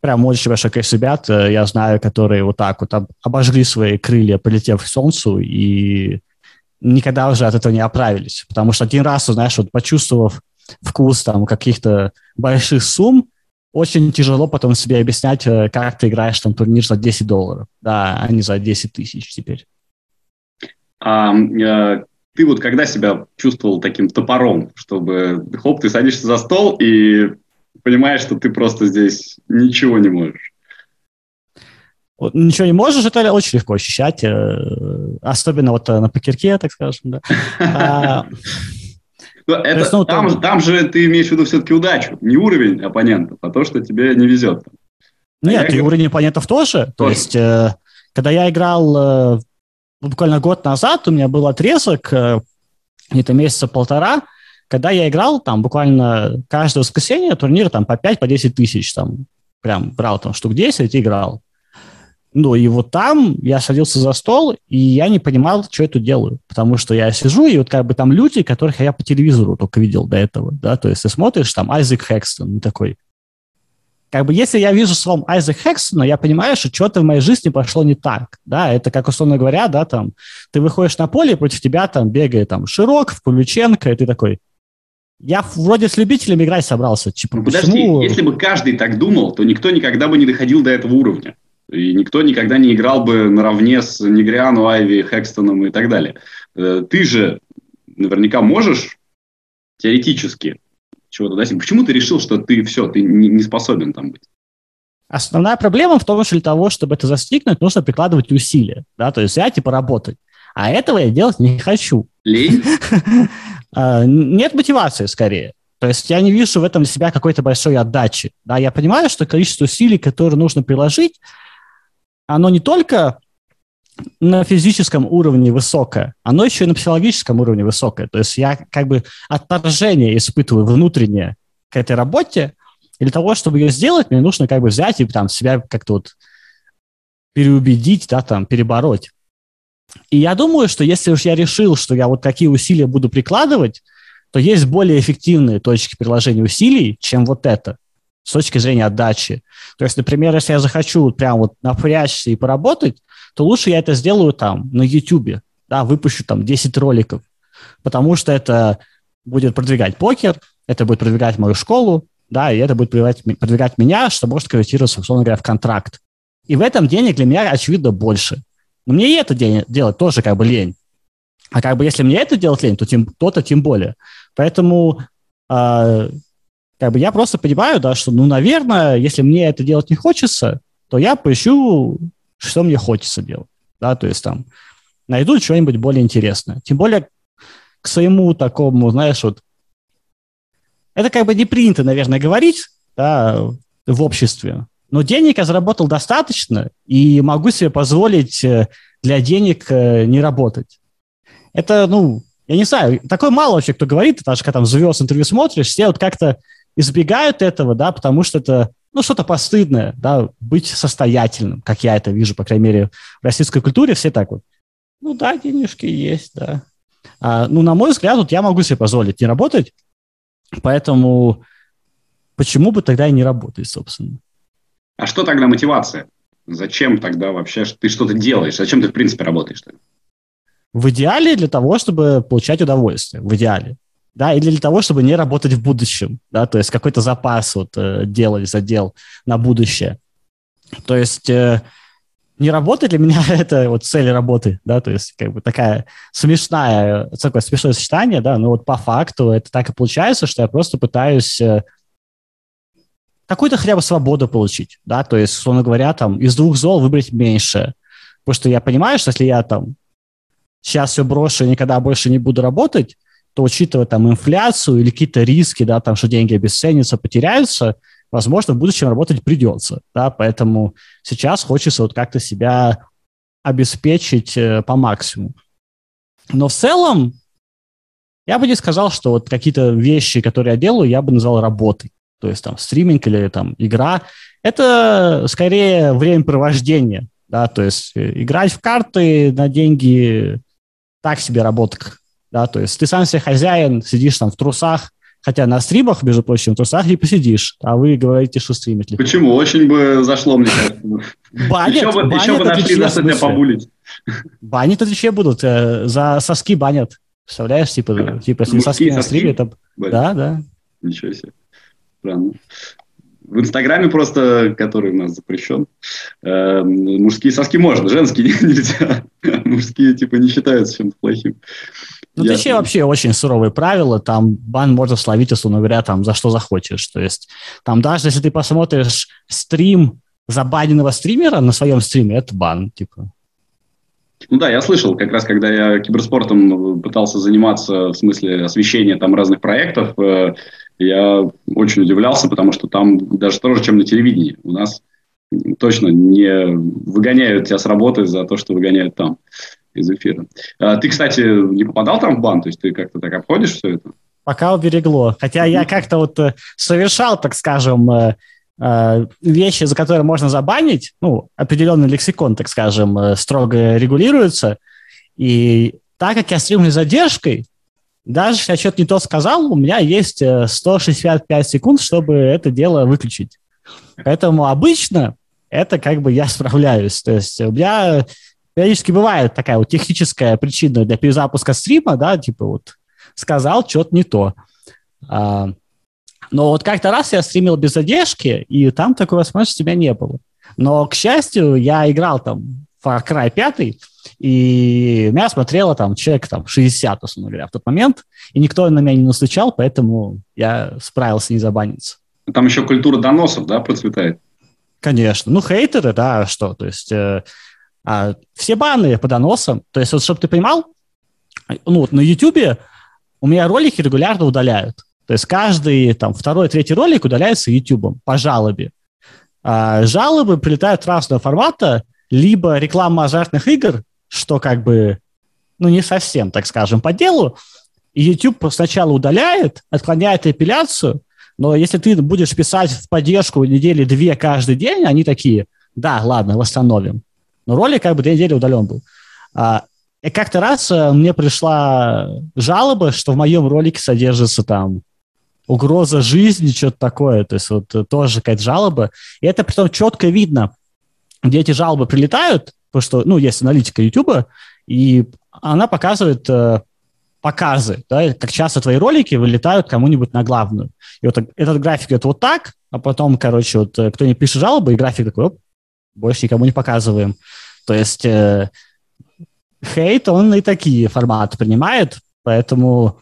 [SPEAKER 2] Прям очень большое количество ребят, э, я знаю, которые вот так вот обожгли свои крылья, полетев к солнцу, и никогда уже от этого не оправились. Потому что один раз, знаешь, вот почувствовав вкус там каких-то больших сумм, очень тяжело потом себе объяснять, э, как ты играешь там турнир за 10 долларов, да, а не за 10 тысяч теперь.
[SPEAKER 1] А, э, ты вот когда себя чувствовал таким топором, чтобы, хоп, ты садишься за стол и понимаешь, что ты просто здесь ничего не можешь?
[SPEAKER 2] Ничего не можешь, это очень легко ощущать, э, особенно вот на покерке, так скажем, да. А,
[SPEAKER 1] ну, это, есть, ну, там, там... там же ты имеешь в виду все-таки удачу, не уровень оппонентов, а то, что тебе не везет.
[SPEAKER 2] Нет, а и уровень оппонентов тоже. тоже. То есть, э, когда я играл э, буквально год назад, у меня был отрезок, э, где-то месяца полтора, когда я играл там буквально каждое воскресенье турнир там по 5-10 по тысяч, там прям брал там штук 10 и играл. Ну, и вот там я садился за стол, и я не понимал, что я тут делаю. Потому что я сижу, и вот как бы там люди, которых я по телевизору только видел до этого, да, то есть ты смотришь, там, Айзек Хэкстон, такой. Как бы если я вижу словом Айзек Хэкстона, я понимаю, что что-то в моей жизни пошло не так, да, это как, условно говоря, да, там, ты выходишь на поле, против тебя там бегает там Широков, Пулюченко, и ты такой, я вроде с любителями играть собрался.
[SPEAKER 1] Типа, ну, подожди, почему... если бы каждый так думал, то никто никогда бы не доходил до этого уровня. И никто никогда не играл бы наравне с Негриану, Айви, Хекстоном и так далее. Э, ты же наверняка можешь теоретически чего-то достичь. Почему ты решил, что ты все, ты не способен там быть?
[SPEAKER 2] Основная проблема в том, что для того, чтобы это достигнуть, нужно прикладывать усилия. Да? То есть я типа работать. А этого я делать не хочу.
[SPEAKER 1] Лень?
[SPEAKER 2] А, нет мотивации скорее. То есть я не вижу в этом для себя какой-то большой отдачи. Да, я понимаю, что количество усилий, которые нужно приложить, оно не только на физическом уровне высокое, оно еще и на психологическом уровне высокое. То есть я как бы отторжение испытываю внутреннее к этой работе, и для того, чтобы ее сделать, мне нужно как бы взять и там себя как-то вот переубедить, да, там, перебороть. И я думаю, что если уж я решил, что я вот какие усилия буду прикладывать, то есть более эффективные точки приложения усилий, чем вот это с точки зрения отдачи. То есть, например, если я захочу прям вот напрячься и поработать, то лучше я это сделаю там, на YouTube, да, выпущу там 10 роликов, потому что это будет продвигать покер, это будет продвигать мою школу, да, и это будет продвигать, продвигать меня, что может конвертироваться, условно говоря, в контракт. И в этом денег для меня, очевидно, больше. Но мне и это делать тоже как бы лень. А как бы если мне это делать лень, то тем, то-то тем более. Поэтому э, как бы я просто понимаю, да, что, ну, наверное, если мне это делать не хочется, то я поищу, что мне хочется делать, да, то есть там найду что-нибудь более интересное. Тем более к своему такому, знаешь, вот это как бы не принято, наверное, говорить, да, в обществе, но денег я заработал достаточно и могу себе позволить э, для денег э, не работать. Это, ну, я не знаю, такое мало вообще кто говорит, даже когда там звезд интервью смотришь, все вот как-то избегают этого, да, потому что это, ну, что-то постыдное, да, быть состоятельным, как я это вижу, по крайней мере, в российской культуре все так вот, ну, да, денежки есть, да. А, ну, на мой взгляд, вот я могу себе позволить не работать, поэтому почему бы тогда и не работать, собственно?
[SPEAKER 1] А что тогда мотивация? Зачем тогда вообще ты что-то делаешь? Зачем ты, в принципе, работаешь? -то?
[SPEAKER 2] В идеале для того, чтобы получать удовольствие. В идеале да, или для того, чтобы не работать в будущем, да, то есть какой-то запас вот э, делать, задел на будущее. То есть э, не работать для меня это вот цель работы, да, то есть как бы такая смешная, такое смешное сочетание, да, но вот по факту это так и получается, что я просто пытаюсь э, какую-то хотя бы свободу получить, да, то есть, условно говоря, там из двух зол выбрать меньше, потому что я понимаю, что если я там сейчас все брошу и никогда больше не буду работать, то учитывая там инфляцию или какие-то риски, да, там, что деньги обесценятся, потеряются, возможно, в будущем работать придется, да, поэтому сейчас хочется вот как-то себя обеспечить э, по максимуму. Но в целом я бы не сказал, что вот какие-то вещи, которые я делаю, я бы назвал работой. То есть там стриминг или там игра. Это скорее времяпровождение, да, то есть э, играть в карты на деньги так себе работа, да, то есть ты сам себе хозяин, сидишь там в трусах, Хотя на стримах, между прочим, в трусах не посидишь, а вы говорите, что стримите.
[SPEAKER 1] Почему? Очень бы зашло, мне кажется.
[SPEAKER 2] Банят,
[SPEAKER 1] еще бы, еще нашли за тебя побулить.
[SPEAKER 2] Банят отвечай будут, э, за соски банят. Представляешь, типа, типа если соски на стриме, то... Да, да.
[SPEAKER 1] Ничего себе. Странно. В Инстаграме просто, который у нас запрещен, э, мужские соски можно, женские нельзя. Мужские, типа, не считаются чем-то плохим.
[SPEAKER 2] Ну, точнее, вообще очень суровые правила. Там бан можно словить, условно говоря, там, за что захочешь. То есть, там даже если ты посмотришь стрим забаненного стримера на своем стриме, это бан, типа.
[SPEAKER 1] Ну да, я слышал, как раз когда я киберспортом пытался заниматься в смысле освещения там разных проектов, э, я очень удивлялся, потому что там даже строже, чем на телевидении. У нас точно не выгоняют тебя с работы за то, что выгоняют там из эфира. А ты, кстати, не попадал там в бан? То есть ты как-то так обходишь все это?
[SPEAKER 2] Пока уберегло. Хотя я как-то вот э, совершал, так скажем, э, э, вещи, за которые можно забанить, ну, определенный лексикон, так скажем, строго регулируется. И так как я стримлю с задержкой, даже если я что-то не то сказал, у меня есть 165 секунд, чтобы это дело выключить. Поэтому обычно это как бы я справляюсь. То есть у меня периодически бывает такая вот техническая причина для перезапуска стрима, да, типа вот сказал что-то не то. А, но вот как-то раз я стримил без задержки, и там такой возможности у меня не было. Но, к счастью, я играл там Far Cry 5, и меня смотрело там человек там 60, условно говоря, в тот момент, и никто на меня не настучал, поэтому я справился не забаниться.
[SPEAKER 1] Там еще культура доносов, да, процветает?
[SPEAKER 2] Конечно. Ну, хейтеры, да, что, то есть э, а, все баны по доносам. То есть, вот, чтобы ты понимал, ну, вот на YouTube у меня ролики регулярно удаляют. То есть каждый там второй, третий ролик удаляется YouTube по жалобе. А, жалобы прилетают разного формата, либо реклама азартных игр, что как бы, ну, не совсем, так скажем, по делу, и YouTube сначала удаляет, отклоняет эпиляцию, но если ты будешь писать в поддержку недели две каждый день, они такие, да, ладно, восстановим. Но ролик как бы две недели удален был. А, и как-то раз э, мне пришла жалоба, что в моем ролике содержится там угроза жизни, что-то такое. То есть вот э, тоже какая-то жалоба. И это притом четко видно, где эти жалобы прилетают, потому что, ну, есть аналитика YouTube, и она показывает э, показы, да, как часто твои ролики вылетают кому-нибудь на главную. И вот этот график это вот так, а потом, короче, вот э, кто не пишет жалобы, и график такой, оп, больше никому не показываем. То есть э, хейт, он и такие форматы принимает, поэтому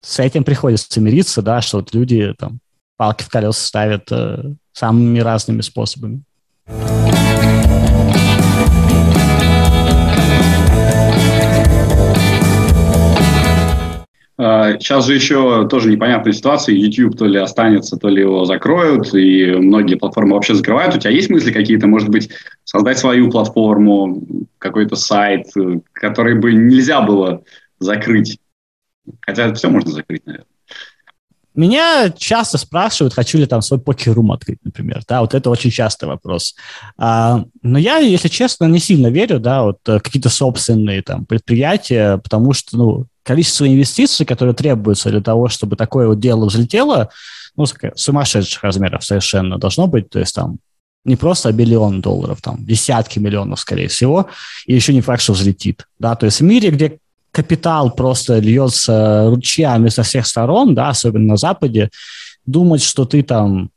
[SPEAKER 2] с этим приходится мириться, да, что вот люди там палки в колеса ставят э, самыми разными способами.
[SPEAKER 1] Сейчас же еще тоже непонятная ситуация. YouTube то ли останется, то ли его закроют, и многие платформы вообще закрывают. У тебя есть мысли какие-то, может быть, создать свою платформу, какой-то сайт, который бы нельзя было закрыть? Хотя все можно закрыть, наверное.
[SPEAKER 2] Меня часто спрашивают, хочу ли там свой покер-рум открыть, например. Да, вот это очень частый вопрос. А, но я, если честно, не сильно верю, да, вот э, какие-то собственные там предприятия, потому что, ну, количество инвестиций, которые требуются для того, чтобы такое вот дело взлетело, ну, сумасшедших размеров совершенно должно быть, то есть там не просто миллион долларов, там десятки миллионов, скорее всего, и еще не факт, что взлетит, да, то есть в мире, где капитал просто льется ручьями со всех сторон, да, особенно на Западе, думать, что ты там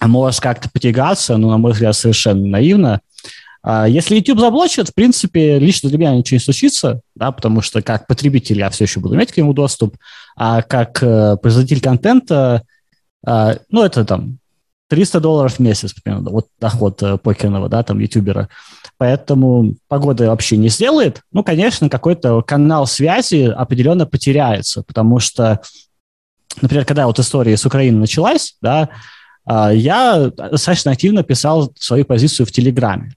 [SPEAKER 2] можешь как-то потягаться, ну, на мой взгляд, совершенно наивно, если YouTube заблочит, в принципе, лично для меня ничего не случится, да, потому что как потребитель я все еще буду иметь к нему доступ, а как э, производитель контента, э, ну, это там 300 долларов в месяц, примерно, вот доход э, покерного, да, там, ютубера. Поэтому погода вообще не сделает. Ну, конечно, какой-то канал связи определенно потеряется, потому что, например, когда вот история с Украиной началась, да, э, я достаточно активно писал свою позицию в Телеграме.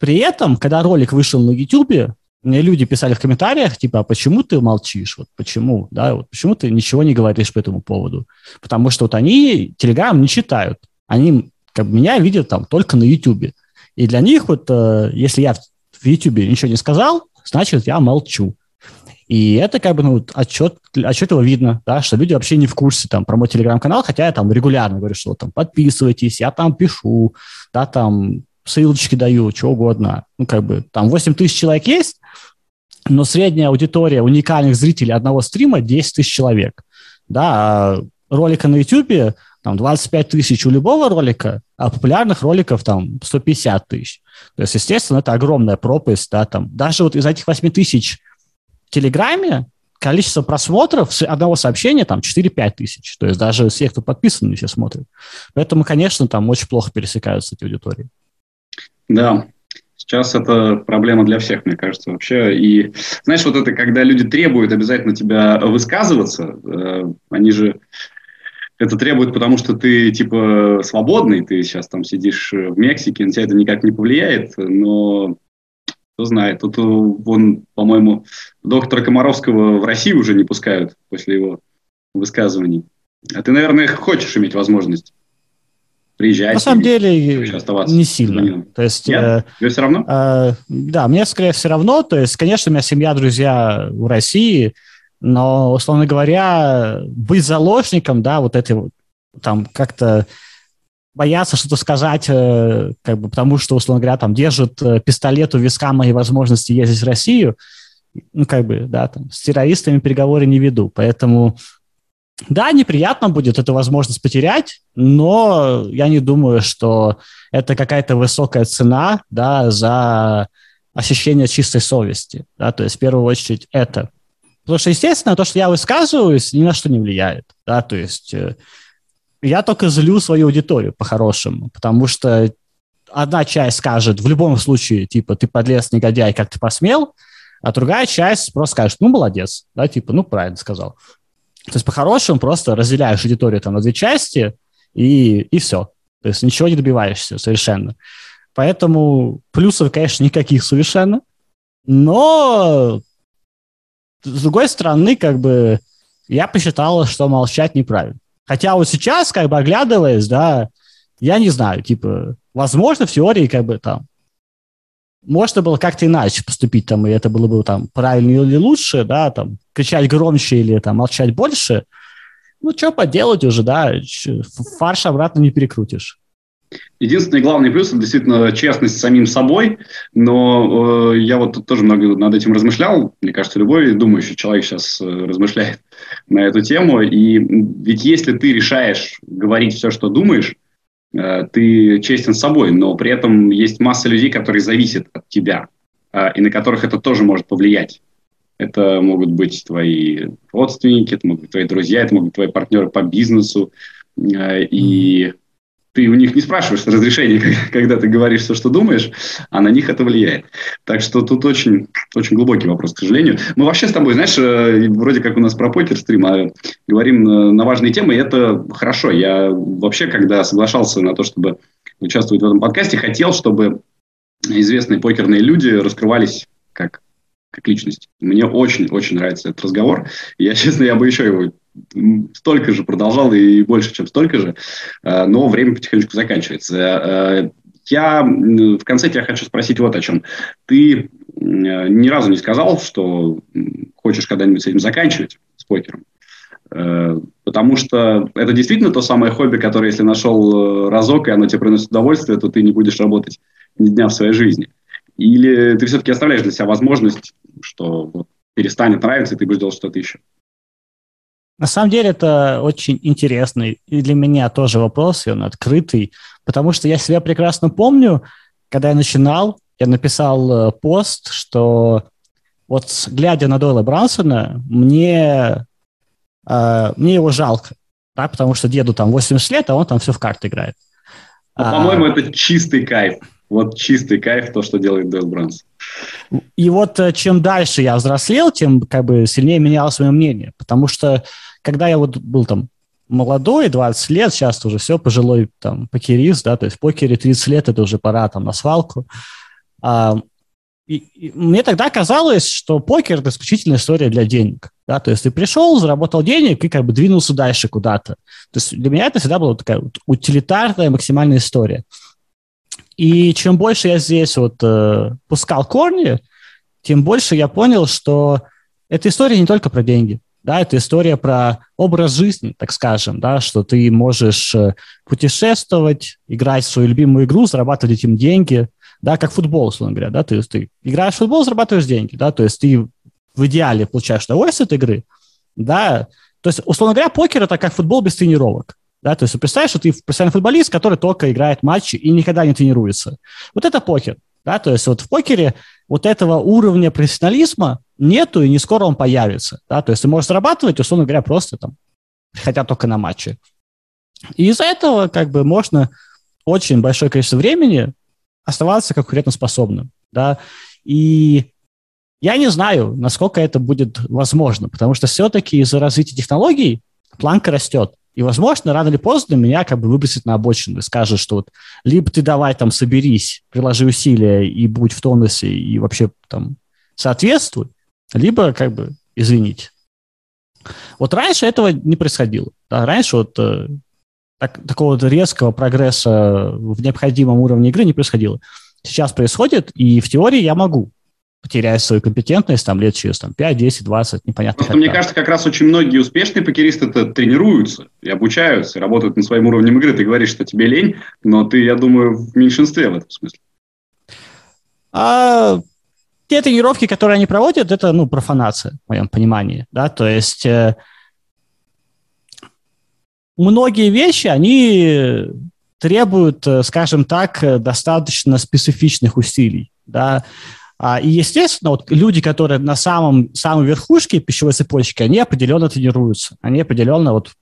[SPEAKER 2] При этом, когда ролик вышел на YouTube, мне люди писали в комментариях, типа, а почему ты молчишь? Вот почему, да, вот почему ты ничего не говоришь по этому поводу? Потому что вот они Telegram не читают. Они как бы, меня видят там только на YouTube. И для них вот, э, если я в YouTube ничего не сказал, значит, я молчу. И это как бы ну, отчет, отчетливо видно, да, что люди вообще не в курсе там про мой телеграм-канал, хотя я там регулярно говорю, что там подписывайтесь, я там пишу, да, там ссылочки даю, что угодно. Ну, как бы там 8 тысяч человек есть, но средняя аудитория уникальных зрителей одного стрима 10 тысяч человек. Да, а ролика на YouTube там 25 тысяч у любого ролика, а популярных роликов там 150 тысяч. То есть, естественно, это огромная пропасть, да, там. Даже вот из этих 8 тысяч в Телеграме количество просмотров с одного сообщения там 4-5 тысяч. То есть даже все, кто подписан, не все смотрят. Поэтому, конечно, там очень плохо пересекаются эти аудитории.
[SPEAKER 1] Да, Сейчас это проблема для всех, мне кажется, вообще. И знаешь, вот это, когда люди требуют обязательно тебя высказываться, э, они же это требуют, потому что ты, типа, свободный, ты сейчас там сидишь в Мексике, на тебя это никак не повлияет, но кто знает. Тут он, по-моему, доктора Комаровского в России уже не пускают после его высказываний. А ты, наверное, хочешь иметь возможность приезжать.
[SPEAKER 2] На самом деле не сильно. То есть, Нет?
[SPEAKER 1] Э, все равно?
[SPEAKER 2] Э, да, мне скорее все равно. То есть, конечно, у меня семья, друзья в России, но, условно говоря, быть заложником, да, вот этой вот, там как-то бояться что-то сказать, э, как бы потому что, условно говоря, там держат э, пистолет у виска моей возможности ездить в Россию, ну, как бы, да, там, с террористами переговоры не веду. Поэтому да, неприятно будет эту возможность потерять, но я не думаю, что это какая-то высокая цена да, за ощущение чистой совести. Да, то есть в первую очередь это. Потому что, естественно, то, что я высказываюсь, ни на что не влияет. Да, то есть э, я только злю свою аудиторию по-хорошему, потому что одна часть скажет в любом случае, типа, ты подлец, негодяй, как ты посмел, а другая часть просто скажет, ну, молодец, да, типа, ну, правильно сказал. То есть по-хорошему просто разделяешь аудиторию там на две части, и, и все. То есть ничего не добиваешься совершенно. Поэтому плюсов, конечно, никаких совершенно. Но, с другой стороны, как бы я посчитал, что молчать неправильно. Хотя вот сейчас, как бы оглядываясь, да, я не знаю, типа, возможно, в теории, как бы там, можно было как-то иначе поступить, там, и это было бы там правильнее или лучше, да, там, кричать громче или там молчать больше. Ну, что поделать уже, да, фарш обратно не перекрутишь.
[SPEAKER 1] Единственный главный плюс – это действительно честность с самим собой, но э, я вот тоже много над этим размышлял, мне кажется, любой думающий человек сейчас э, размышляет на эту тему, и ведь если ты решаешь говорить все, что думаешь, ты честен с собой, но при этом есть масса людей, которые зависят от тебя, э, и на которых это тоже может повлиять. Это могут быть твои родственники, это могут быть твои друзья, это могут быть твои партнеры по бизнесу. Э, и ты у них не спрашиваешь разрешения, когда ты говоришь все, что думаешь, а на них это влияет. Так что тут очень, очень глубокий вопрос, к сожалению. Мы вообще с тобой, знаешь, э, вроде как у нас про покер стрим, а говорим на важные темы, и это хорошо. Я вообще, когда соглашался на то, чтобы участвовать в этом подкасте, хотел, чтобы известные покерные люди раскрывались как как личность. Мне очень-очень нравится этот разговор. Я, честно, я бы еще его столько же продолжал и больше, чем столько же, э, но время потихонечку заканчивается. Э, я в конце тебя хочу спросить вот о чем. Ты э, ни разу не сказал, что хочешь когда-нибудь с этим заканчивать, с покером. Потому что это действительно то самое хобби, которое, если нашел разок, и оно тебе приносит удовольствие, то ты не будешь работать ни дня в своей жизни. Или ты все-таки оставляешь для себя возможность, что вот перестанет нравиться, и ты будешь делать что-то еще?
[SPEAKER 2] На самом деле это очень интересный и для меня тоже вопрос, и он открытый, потому что я себя прекрасно помню, когда я начинал, я написал э, пост, что вот глядя на Дойла Брансона, мне, э, мне его жалко, да, потому что деду там 80 лет, а он там все в карты играет.
[SPEAKER 1] Ну, по-моему, а, это чистый кайф. Вот чистый кайф то, что делает Дойл Бранс.
[SPEAKER 2] И вот э, чем дальше я взрослел, тем как бы сильнее менялось мое мнение, потому что когда я вот был там молодой, 20 лет, сейчас уже все, пожилой там покерист, да, то есть в покере 30 лет это уже пора там на свалку. А, и, и мне тогда казалось, что покер – это исключительно история для денег. Да? То есть ты пришел, заработал денег и как бы двинулся дальше куда-то. То есть для меня это всегда была такая утилитарная максимальная история. И чем больше я здесь вот э, пускал корни, тем больше я понял, что эта история не только про деньги. Да, это история про образ жизни, так скажем, да, что ты можешь э, путешествовать, играть в свою любимую игру, зарабатывать этим деньги, да, как футбол, условно говоря, да, ты, ты играешь в футбол, зарабатываешь деньги, да, то есть ты в идеале получаешь удовольствие от игры, да, то есть, условно говоря, покер – это как футбол без тренировок, да, то есть представляешь, что ты профессиональный футболист, который только играет матчи и никогда не тренируется. Вот это покер, да, то есть вот в покере вот этого уровня профессионализма нету, и не скоро он появится, да, то есть ты можешь зарабатывать, условно говоря, просто там, хотя только на матче. И из-за этого как бы можно очень большое количество времени оставаться конкурентоспособным, да, и я не знаю, насколько это будет возможно, потому что все-таки из-за развития технологий планка растет. И, возможно, рано или поздно меня как бы выбросит на обочину и скажет, что вот либо ты давай там соберись, приложи усилия и будь в тонусе и вообще там соответствуй, либо как бы извините. Вот раньше этого не происходило. Да? Раньше вот э, так, такого резкого прогресса в необходимом уровне игры не происходило. Сейчас происходит, и в теории я могу потеряет свою компетентность там лет через там, 5, 10, 20, непонятно
[SPEAKER 1] Просто мне кажется, как раз очень многие успешные покеристы -то тренируются и обучаются, и работают над своим уровнем игры. Ты говоришь, что тебе лень, но ты, я думаю, в меньшинстве в этом смысле.
[SPEAKER 2] А, те тренировки, которые они проводят, это, ну, профанация, в моем понимании, да, то есть э, многие вещи, они требуют, э, скажем так, достаточно специфичных усилий, да, а, и, естественно, вот люди, которые на самом, самой верхушке пищевой цепочки, они определенно тренируются. Они определенно вот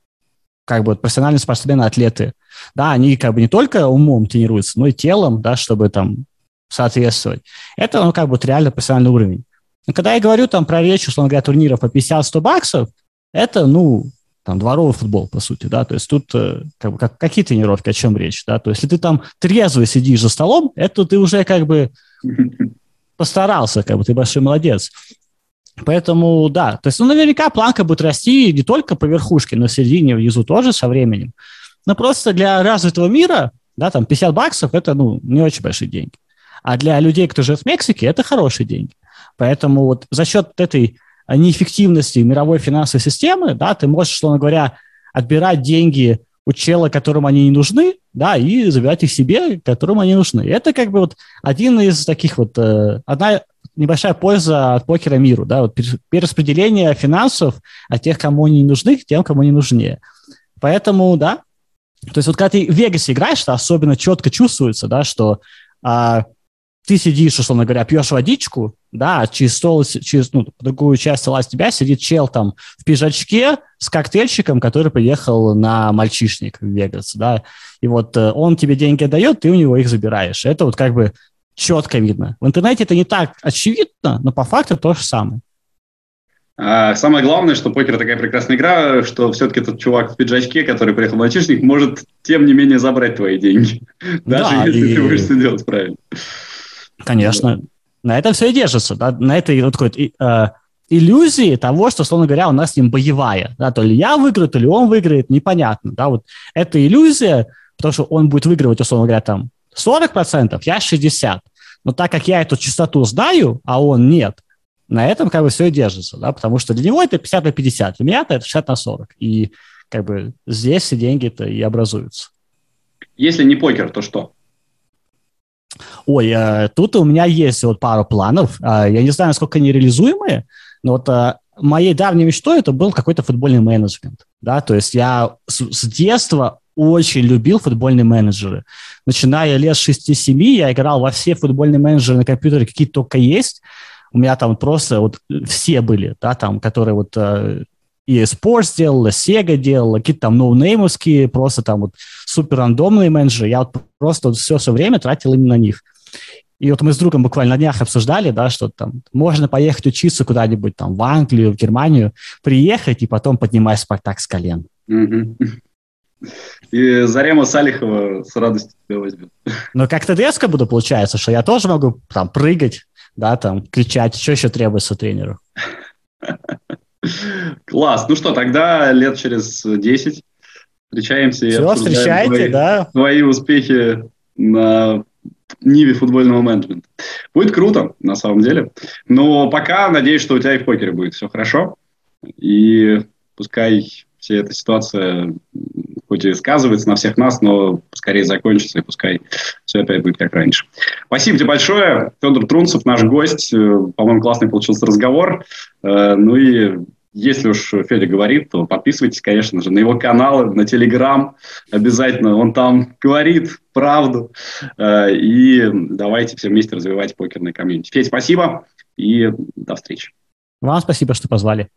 [SPEAKER 2] как бы профессиональные спортсмены, атлеты. Да, они как бы не только умом тренируются, но и телом, да, чтобы там соответствовать. Это, ну, как бы реально профессиональный уровень. Но когда я говорю там про речь, условно говоря, турниров по 50-100 баксов, это, ну, там, дворовый футбол, по сути, да, то есть тут э, как бы, как, какие тренировки, о чем речь, да, то есть если ты там трезвый сидишь за столом, это ты уже как бы постарался, как бы ты большой молодец. Поэтому, да, то есть, ну, наверняка планка будет расти не только по верхушке, но в середине, внизу тоже со временем. Но просто для развитого мира, да, там 50 баксов – это, ну, не очень большие деньги. А для людей, кто живет в Мексике, это хорошие деньги. Поэтому вот за счет этой неэффективности мировой финансовой системы, да, ты можешь, условно говоря, отбирать деньги у чела, которым они не нужны, да, и забирать их себе, которым они нужны. Это как бы вот один из таких вот, э, одна небольшая польза от покера миру, да, вот перераспределение финансов от тех, кому они нужны, к тем, кому они нужнее. Поэтому, да, то есть вот когда ты в Вегасе играешь, то особенно четко чувствуется, да, что а, ты сидишь, условно говоря, пьешь водичку, да, через стол, через ну, другую часть стола с тебя сидит чел там в пиджачке с коктейльщиком, который приехал на мальчишник в Вегас, да, и вот э, он тебе деньги дает, ты у него их забираешь. Это вот как бы четко видно. В интернете это не так очевидно, но по факту то же самое.
[SPEAKER 1] А самое главное, что покер такая прекрасная игра, что все-таки этот чувак в пиджачке, который приехал мальчишник, может, тем не менее, забрать твои деньги. Даже да, если и... ты будешь все делать правильно.
[SPEAKER 2] Конечно. На этом все и держится. Да? На этой вот такой э, иллюзии того, что, условно говоря, у нас с ним боевая. Да? То ли я выиграю, то ли он выиграет, непонятно. Да? Вот эта иллюзия, потому что он будет выигрывать, условно говоря, там 40%, я 60%. Но так как я эту частоту знаю, а он нет, на этом как бы все и держится, да, потому что для него это 50 на 50, для меня это 60 на 40. И как бы здесь все деньги-то и образуются.
[SPEAKER 1] Если не покер, то что?
[SPEAKER 2] Ой, э, тут у меня есть вот пару планов. Э, я не знаю, насколько они реализуемые, но вот э, моей давней мечтой это был какой-то футбольный менеджмент. Да? То есть я с, детства очень любил футбольные менеджеры. Начиная лет 6-7 я играл во все футбольные менеджеры на компьютере, какие только есть. У меня там просто вот все были, да, там, которые вот и Sports делала, Sega делала, какие-то там ноунеймовские, просто там вот супер рандомные менеджеры. Я вот просто вот все все время тратил именно на них. И вот мы с другом буквально на днях обсуждали, да, что там можно поехать учиться куда-нибудь там в Англию, в Германию, приехать и потом поднимать Спартак с колен.
[SPEAKER 1] И Зарема Салихова с радостью тебя возьмет.
[SPEAKER 2] Но как-то резко буду, получается, что я тоже могу там прыгать, да, там кричать, что еще требуется тренеру.
[SPEAKER 1] Класс. Ну что, тогда лет через 10 встречаемся
[SPEAKER 2] и Все, встречайте,
[SPEAKER 1] твои,
[SPEAKER 2] да.
[SPEAKER 1] твои успехи на ниве футбольного менеджмента. Будет круто, на самом деле. Но пока надеюсь, что у тебя и в покере будет все хорошо. И пускай вся эта ситуация хоть и сказывается на всех нас, но скорее закончится, и пускай все опять будет как раньше. Спасибо тебе большое. Федор Трунцев, наш гость. Э, по-моему, классный получился разговор. Э, ну и если уж Федя говорит, то подписывайтесь, конечно же, на его каналы, на Телеграм. Обязательно он там говорит правду. Э, и давайте все вместе развивать покерный комьюнити. Федь, спасибо и до встречи.
[SPEAKER 2] Вам спасибо, что позвали.